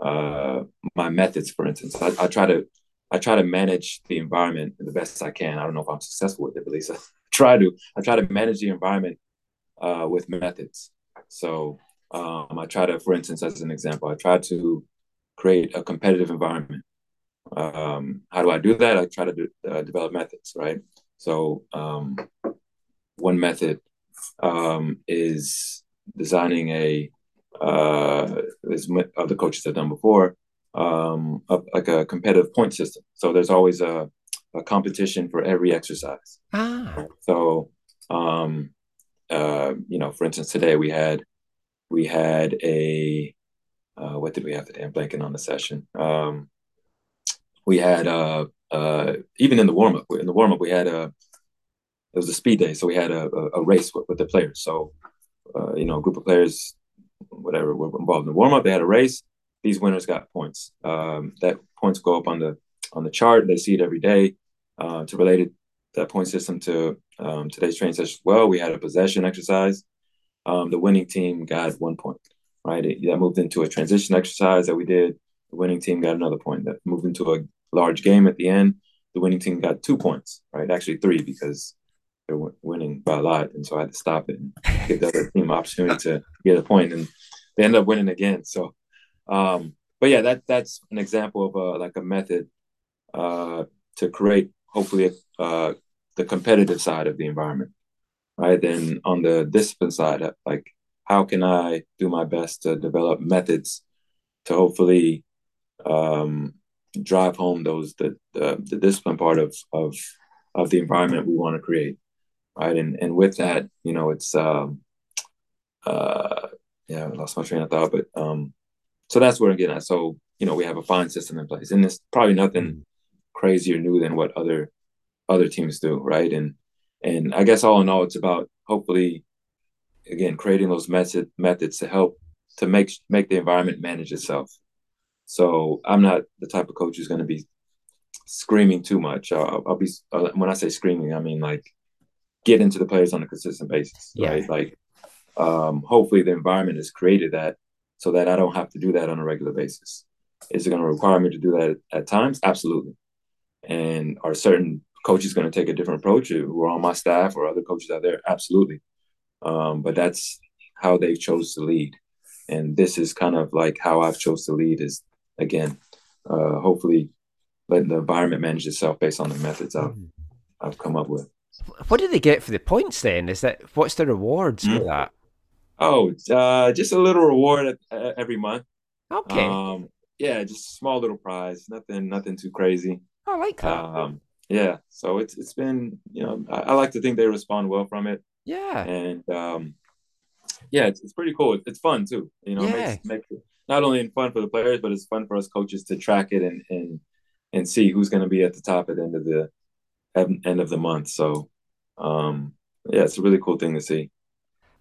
uh, my methods. For instance, I, I try to I try to manage the environment the best I can. I don't know if I'm successful with it, but at least I try to. I try to manage the environment uh, with methods. So um, I try to, for instance, as an example, I try to create a competitive environment. Um, how do I do that? I try to do, uh, develop methods, right? So um, one method um, is designing a, uh, as other coaches have done before, um, a, like a competitive point system. So there's always a, a competition for every exercise. ah So, um, uh, you know, for instance, today we had we had a uh, what did we have today? I'm blanking on the session. Um, we had uh, uh, even in the warm up. In the warm up, we had a it was a speed day, so we had a, a, a race with, with the players. So, uh, you know, a group of players, whatever, were involved in the warm up. They had a race. These winners got points. Um, that points go up on the on the chart. They see it every day. Uh, to relate it, that point system to um, today's training session as well, we had a possession exercise. Um, the winning team got one point, right? It, that moved into a transition exercise that we did. The winning team got another point. That moved into a large game at the end. The winning team got two points, right? Actually, three because they were winning by a lot, and so I had to stop it and give the other team opportunity to get a point, and they ended up winning again. So, um, but yeah, that that's an example of a, like a method uh, to create hopefully uh, the competitive side of the environment, right? Then on the discipline side, uh, like how can I do my best to develop methods to hopefully um, drive home those the, the the discipline part of of of the environment we want to create, right? And and with that, you know, it's um, uh, yeah, I lost my train of thought, but um, so that's where again. So you know, we have a fine system in place, and it's probably nothing crazy or new than what other other teams do, right? And and I guess all in all, it's about hopefully, again, creating those method methods to help to make make the environment manage itself. So I'm not the type of coach who's going to be screaming too much. I'll, I'll be when I say screaming, I mean like get into the players on a consistent basis, Yeah. right? Like um, hopefully the environment is created that so that I don't have to do that on a regular basis. Is it going to require me to do that at times? Absolutely. And are certain coaches going to take a different approach who are on my staff or other coaches out there? Absolutely. Um, but that's how they chose to lead. And this is kind of like how I've chose to lead is again, uh, hopefully letting the environment manage itself based on the methods I've I've come up with. What do they get for the points then? Is that what's the rewards for Hmm? that? Oh, uh, just a little reward every month. Okay. Um, yeah, just a small little prize. Nothing, nothing too crazy. I like that. Um, yeah. So it's it's been you know I, I like to think they respond well from it. Yeah. And um, yeah, it's, it's pretty cool. It's fun too. You know, Yeah. makes makes it not only fun for the players, but it's fun for us coaches to track it and and and see who's going to be at the top at the end of the at end of the month. So um, yeah, it's a really cool thing to see.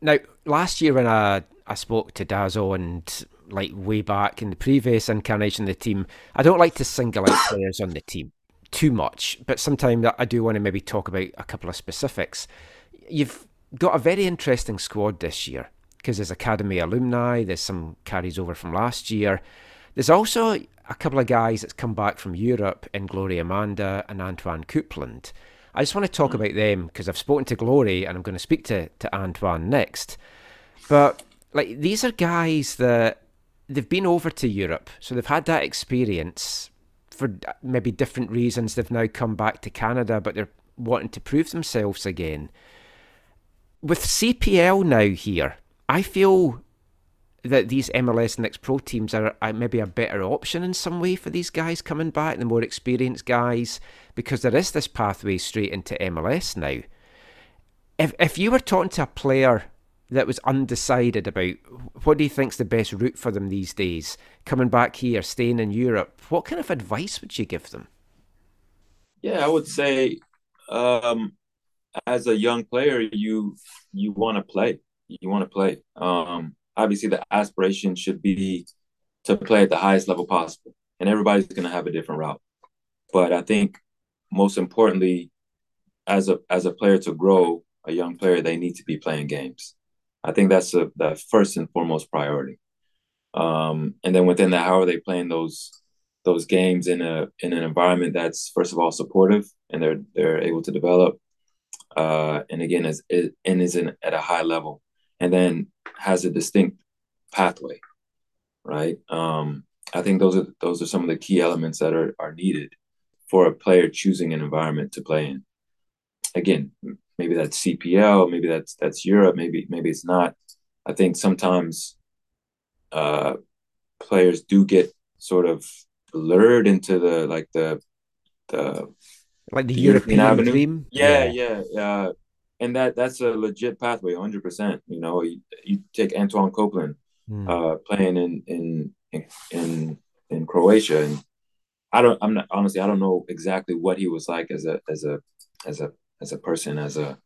Now, last year when I I spoke to Dazo and like way back in the previous incarnation of the team, I don't like to single out players on the team too much, but sometimes I do want to maybe talk about a couple of specifics. You've got a very interesting squad this year because there's academy alumni, there's some carries over from last year. There's also a couple of guys that's come back from Europe in Gloire Amanda and Antoine Coupland. I just want to talk hmm. about them because I've spoken to Gloire and I'm going to speak to, to Antoine next. But like these are guys that they've been over to Europe, so they've had that experience for maybe different reasons. They've now come back to Canada, but they're wanting to prove themselves again. With CPL now here, I feel that these MLS Next Pro teams are, are maybe a better option in some way for these guys coming back, the more experienced guys, because there is this pathway straight into MLS now. If if you were talking to a player that was undecided about what do you think's the best route for them these days, coming back here, staying in Europe, what kind of advice would you give them? Yeah, I would say um, as a young player, you you want to play. You want to play. Um, obviously, the aspiration should be to play at the highest level possible, and everybody's going to have a different route. But I think most importantly, as a as a player to grow, a young player, they need to be playing games. I think that's the the first and foremost priority. Um, and then within that, how are they playing those those games in a in an environment that's first of all supportive and they're they're able to develop, uh, and again is- and is in, at a high level, and then has a distinct pathway, right? Um, I think those are those are some of the key elements that are are needed for a player choosing an environment to play in. Again, maybe that's CPL, maybe that's that's Europe, maybe maybe it's not. I think sometimes uh, players do get sort of lured into the like the the Like the, the European, European avenue. dream? Yeah, yeah, yeah. And that that's a legit pathway, 100%. You know, you, you take Antoine Coupland Hmm. uh, playing in, in in in Croatia, and I don't. I'm not honestly. I don't know exactly what he was like as a as a as a as a person, as a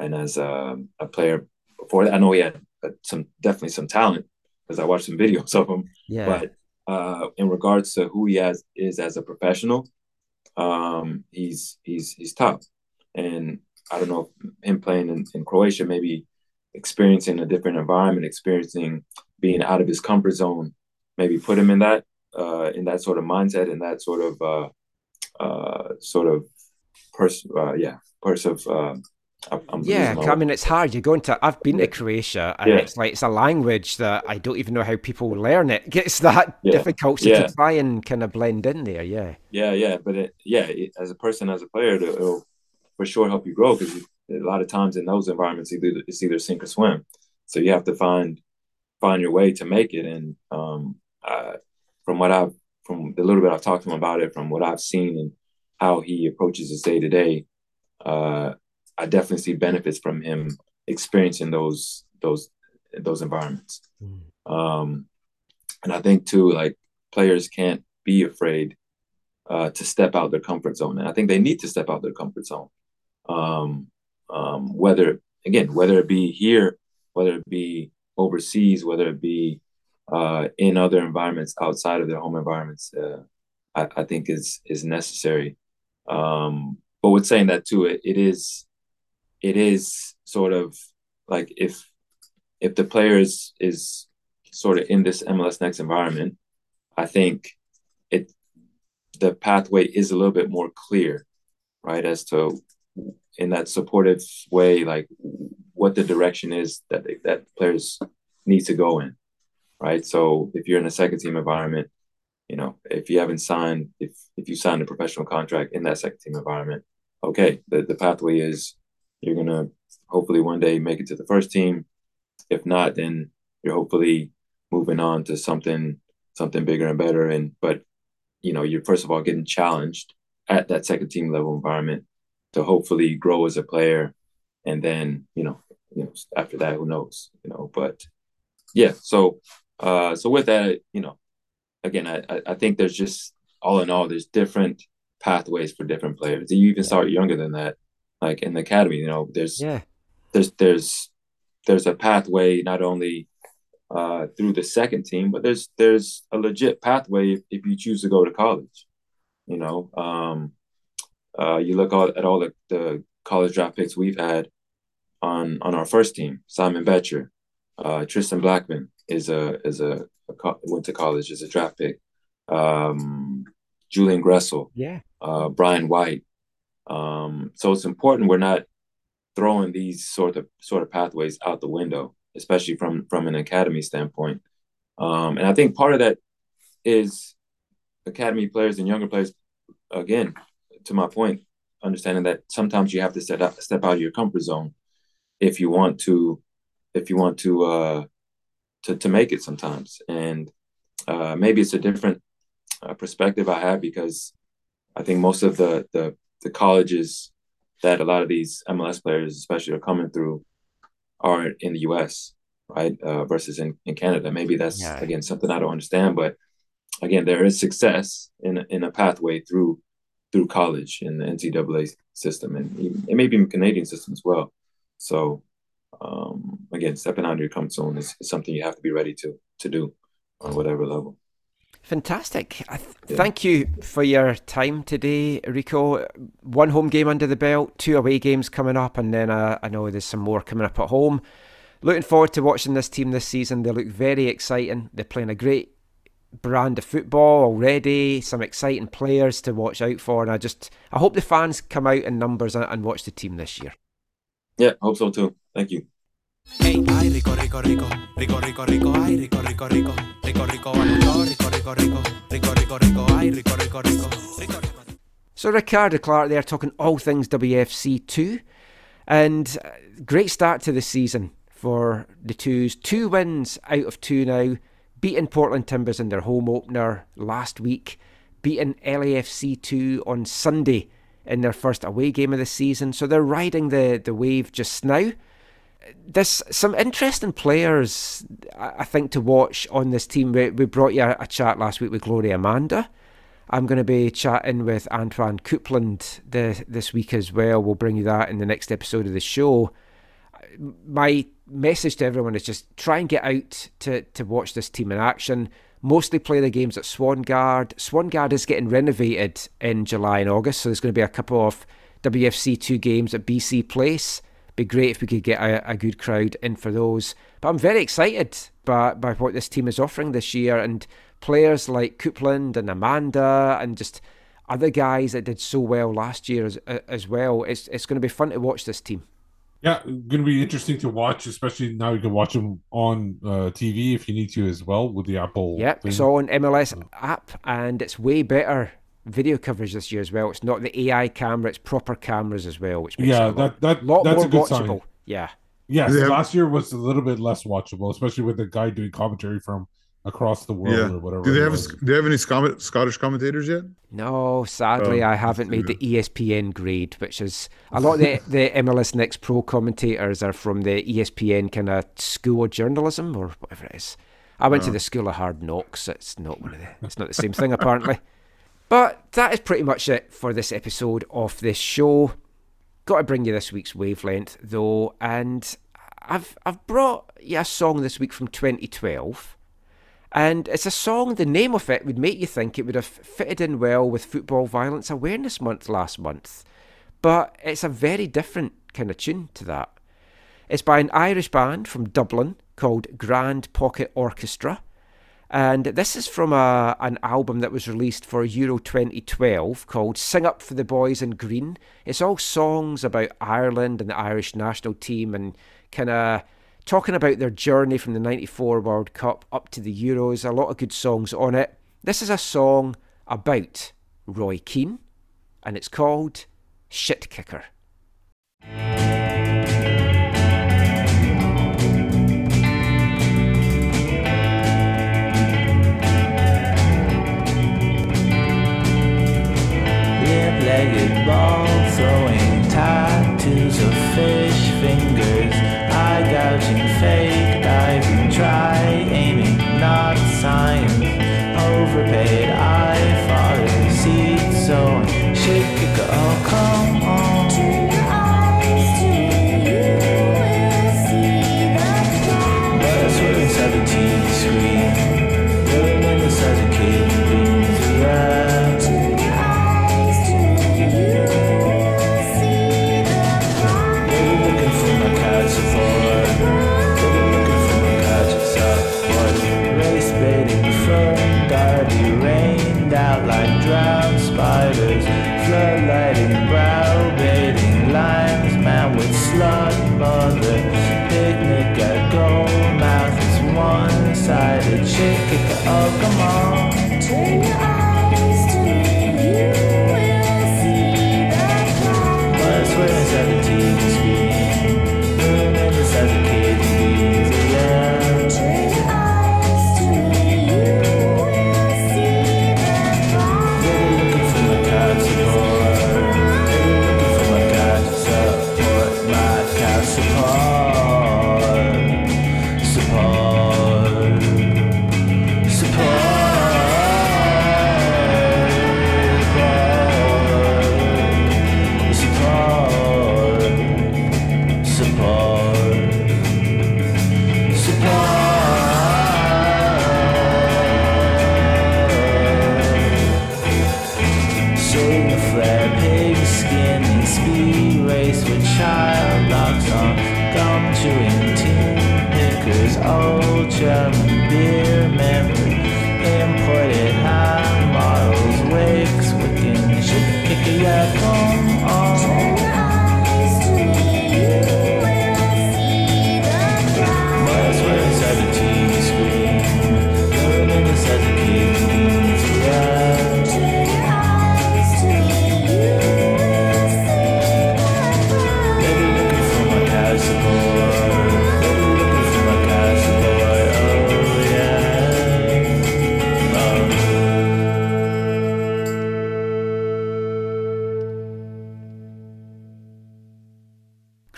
and as a, a player before that. I know he had uh, some definitely some talent because I watched some videos of him. Yeah. But uh, in regards to who he has is as a professional, um, he's he's he's top. And I don't know him playing in, in Croatia, maybe experiencing a different environment, experiencing being out of his comfort zone, maybe put him in that uh, in that sort of mindset and that sort of uh, uh, sort of person, uh, yeah, person of. Uh, I'm, I'm Yeah, I mean it's hard. You're going to. I've been to Croatia, and Yeah. it's like it's a language that I don't even know how people learn it. It's that Yeah. difficult Yeah. to try and kind of blend in there. Yeah, Yeah, yeah, but it, yeah, it, as a person, as a player, it'll, it'll for sure help you grow because a lot of times in those environments, either it's either sink or swim. So you have to find find your way to make it. And um, uh, from what I've from the little bit I've talked to him about it, from what I've seen and how he approaches his day to day, uh, I definitely see benefits from him experiencing those those those environments. Um, and I think too, like players can't be afraid uh, to step out their comfort zone, and I think they need to step out their comfort zone. Um, um, whether again, whether it be here, whether it be overseas, whether it be uh, in other environments outside of their home environments, uh, I, I think is is necessary. Um, but with saying that too, it, it is it is sort of like if if the player is is sort of in this MLS next environment, I think it the pathway is a little bit more clear, right? As to in that supportive way, like what the direction is that they, that players need to go in, right? So if you're in a second team environment, you know, if you haven't signed, if if you signed a professional contract in that second team environment, okay, the, the pathway is you're gonna hopefully one day make it to the first team. If not, then you're hopefully moving on to something something bigger and better. And but you know, you're first of all getting challenged at that second team level environment to hopefully grow as a player, and then you know, you know, after that, who knows, you know. But yeah, so uh, so with that, you know, again, I I- think there's just all in all, there's different pathways for different players. You even start younger than that, like in the academy. You know, there's Yeah. there's there's there's a pathway not only uh, through the second team, but there's there's a legit pathway if, if you choose to go to college. You know, um, uh, you look all, at all the, the college draft picks we've had on on our first team. Simon Becher, uh, Tristan Blackmon is a is a, a co- went to college as a draft pick. Um, Julian Gressel, Yeah. uh, Brian White. Um, so it's important we're not throwing these sort of sort of pathways out the window, especially from from an academy standpoint. Um, and I think part of that is academy players and younger players. Again, to my point, understanding that sometimes you have to step out, step out of your comfort zone if you want to if you want to uh, to to make it sometimes. And uh, maybe it's a different uh, perspective I have because I think most of the the the colleges that a lot of these MLS players, especially, are coming through, are in the U.S. right uh, versus in, in Canada. Maybe that's Yeah. again something I don't understand, but again, there is success in in a pathway through through college in the NCAA system and, even, and maybe in the Canadian system as well. So um, again, stepping out of your comfort zone is, is something you have to be ready to to do on whatever level. Fantastic. I th- Thank you for your time today, Rico. One home game under the belt, two away games coming up, and then uh, I know there's some more coming up at home. Looking forward to watching this team this season. They look very exciting. They're playing a great brand of football already. Some exciting players to watch out for, and I just I hope the fans come out in numbers and, and watch the team this year. Yeah, hope so too. Thank you. Hey, ay, rico, rico, rico, rico, rico, rico, ay, rico, rico, rico, rico, rico, rico, rico, rico, rico, rico, rico, ay, rico, rico, rico, rico, rico. So Ricardo Clark there talking all things WFC two, and uh, great start to the season for the twos. Two wins out of two now, beating Portland Timbers in their home opener last week, beating LAFC two on Sunday in their first away game of the season. So they're riding the the wave just now. There's some interesting players, I I think, to watch on this team. We, we brought you a, a chat last week with Gloire Amanda. I'm going to be chatting with Antoine Coupland the, this week as well. We'll bring you that in the next episode of the show. My message to everyone is just try and get out to, to watch this team in action. Mostly play the games at Swangard. Swangard is getting renovated in July and August, so there's going to be a couple of WFC2 games at BC Place. Be great if we could get a, a good crowd in for those. But I'm very excited by, by what this team is offering this year and players like Coupland and Amanda and just other guys that did so well last year as, as well. It's, it's going to be fun to watch this team. Yeah, going to be interesting to watch, especially now you can watch them on uh, TV if you need to as well with the Apple. Yep, thing. it's all on MLS app, and it's way better video coverage this year as well. It's not the AI camera; it's proper cameras as well, which makes Yeah, it a lot, that- that- lot that's more a good sign. watchable. Yeah, Yes, They have- last year was a little bit less watchable, especially with the guy doing commentary from across the world Yeah. or whatever. Do they have was. do they have any Scot- Scottish commentators yet? No, sadly, Oh, I haven't made the ESPN grade, which is a lot of the, the MLS Next Pro commentators are from the ESPN kind of school of journalism or whatever it is. I went to Oh. the School of Hard Knocks. It's not one of the. It's not the same thing apparently. But that is pretty much it for this episode of this show. Got to bring you this week's wavelength though, and I've I've brought you a song this week from 2012, and it's a song. The name of it would make you think it would have fitted in well with Football Violence Awareness Month last month, but it's a very different kind of tune to that. It's by an Irish band from Dublin called Grand Pocket Orchestra. And this is from a, an album that was released for Euro 2012 called Sing Up for the Boys in Green. It's all songs about Ireland and the Irish national team and kind of talking about their journey from the 94 World Cup up to the Euros. A lot of good songs on it. This is a song about Roy Keane and it's called Shit Kicker. Limp-legged ball throwing tattoos of eye gouging,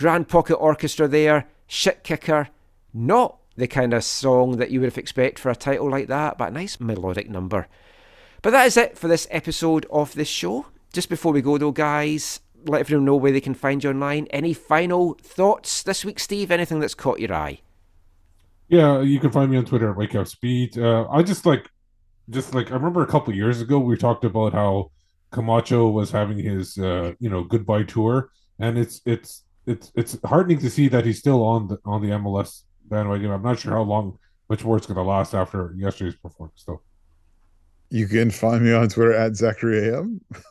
Grand Pocket Orchestra there, Shit Kicker. Not the kind of song that you would have expect for a title like that, but a nice melodic number. But that is it for this episode of this show. Just before we go though, guys, let everyone know where they can find you online. Any final thoughts this week, Steve? Anything that's caught your eye? Yeah, you can find me on Twitter at Wake Up Speed. Uh, I just like, just like I remember a couple years ago we talked about how Camacho was having his, uh, you know, goodbye tour, and it's it's it's it's heartening to see that he's still on the on the MLS bandwagon. I'm not sure how long, much more it's going to last after yesterday's performance, though. You can find me on Twitter at Zachary AM.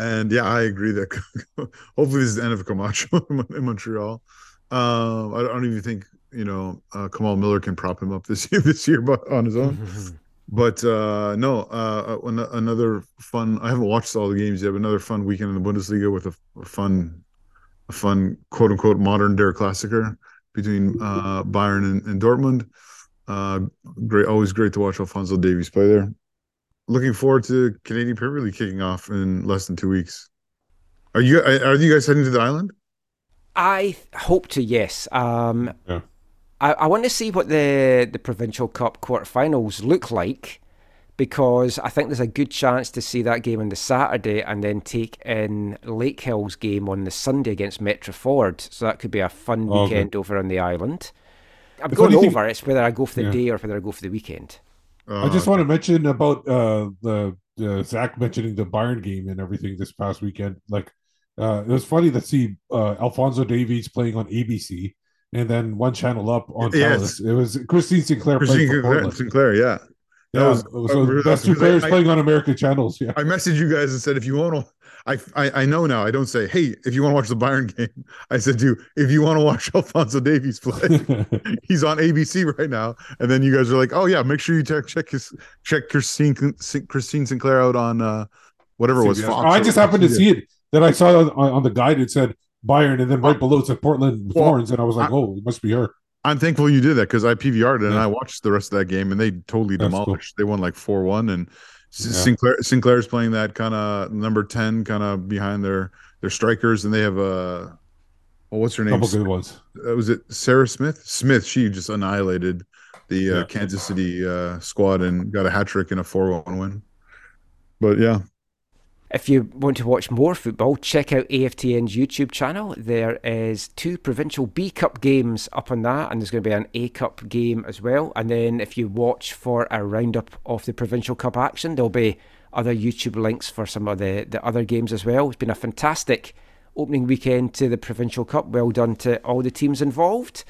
And yeah, I agree that hopefully this is the end of Camacho in Montreal. Um, I don't even think you know uh, Kamal Miller can prop him up this year this year, but on his own. but uh, no, uh, another fun. I haven't watched all the games yet, but another fun weekend in the Bundesliga with a, a fun, a fun quote unquote modern Der Klassiker between uh, Bayern and, and Dortmund. Uh, great, always great to watch Alphonso Davies play there. Looking forward to Canadian Premier League kicking off in less than two weeks. Are you are you guys heading to the island? I hope to, yes. Um, Yeah. I, I want to see what the the provincial cup quarterfinals look like because I think there's a good chance to see that game on the Saturday and then take in Lakehill's game on the Sunday against Metro-Ford. So that could be a fun Oh, okay. weekend over on the island. I'm The going funny thing- over. It's whether I go for the Yeah. day or whether I go for the weekend. I just want to mention about uh, the uh, Zach mentioning the Bayern game and everything this past weekend. Like, uh, it was funny to see uh, Alphonso Davies playing on ABC and then one channel up on Yes. Telus. It was Christine Sinclair Christine playing for Sinclair, Portland. Sinclair, yeah. That Yeah, was- so uh, that's two players I- playing on American channels. Yeah, I messaged you guys and said if you want to, I, I I know now. I don't say hey if you want to watch the Bayern game. I said to you if you want to watch Alphonso Davies play, he's on ABC right now. And then you guys are like, oh yeah, make sure you check check his check Christine Christine Sinclair out on uh whatever it was Fox. I just happened to see it. Then I saw on, on the guide it said Bayern, and then right below it said Portland Well, Thorns, and I was like, oh, it must be her. I'm thankful you did that because I PVR'd it and I watched the rest of that game and they totally That's cool. demolished. They won like four one and Yeah. Sinclair Sinclair's playing that kind of number ten kind of behind their their strikers and they have a well, what's her name? Couple good ones. Uh, was it Sarah Smith? Smith. She just annihilated the uh, Yeah. Kansas City uh, squad and got a hat trick and a four one win. But yeah, If you want to watch more football, check out AFTN's YouTube channel. There is two provincial B Cup games up on that, and there's going to be an A Cup game as well. And then if you watch for a roundup of the provincial cup action, there'll be other YouTube links for some of the, the other games as well. It's been a fantastic opening weekend to the provincial cup. Well done to all the teams involved.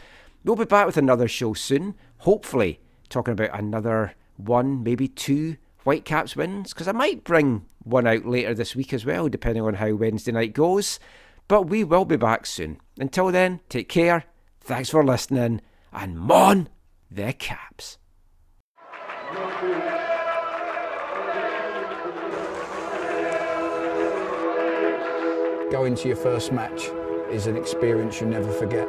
We'll be back with another show soon, hopefully talking about another one, maybe two Whitecaps wins, because I might bring one out later this week as well, depending on how Wednesday night goes. But we will be back soon. Until then, take care, thanks for listening, and mon the Caps. Going to your first match is an experience you never forget.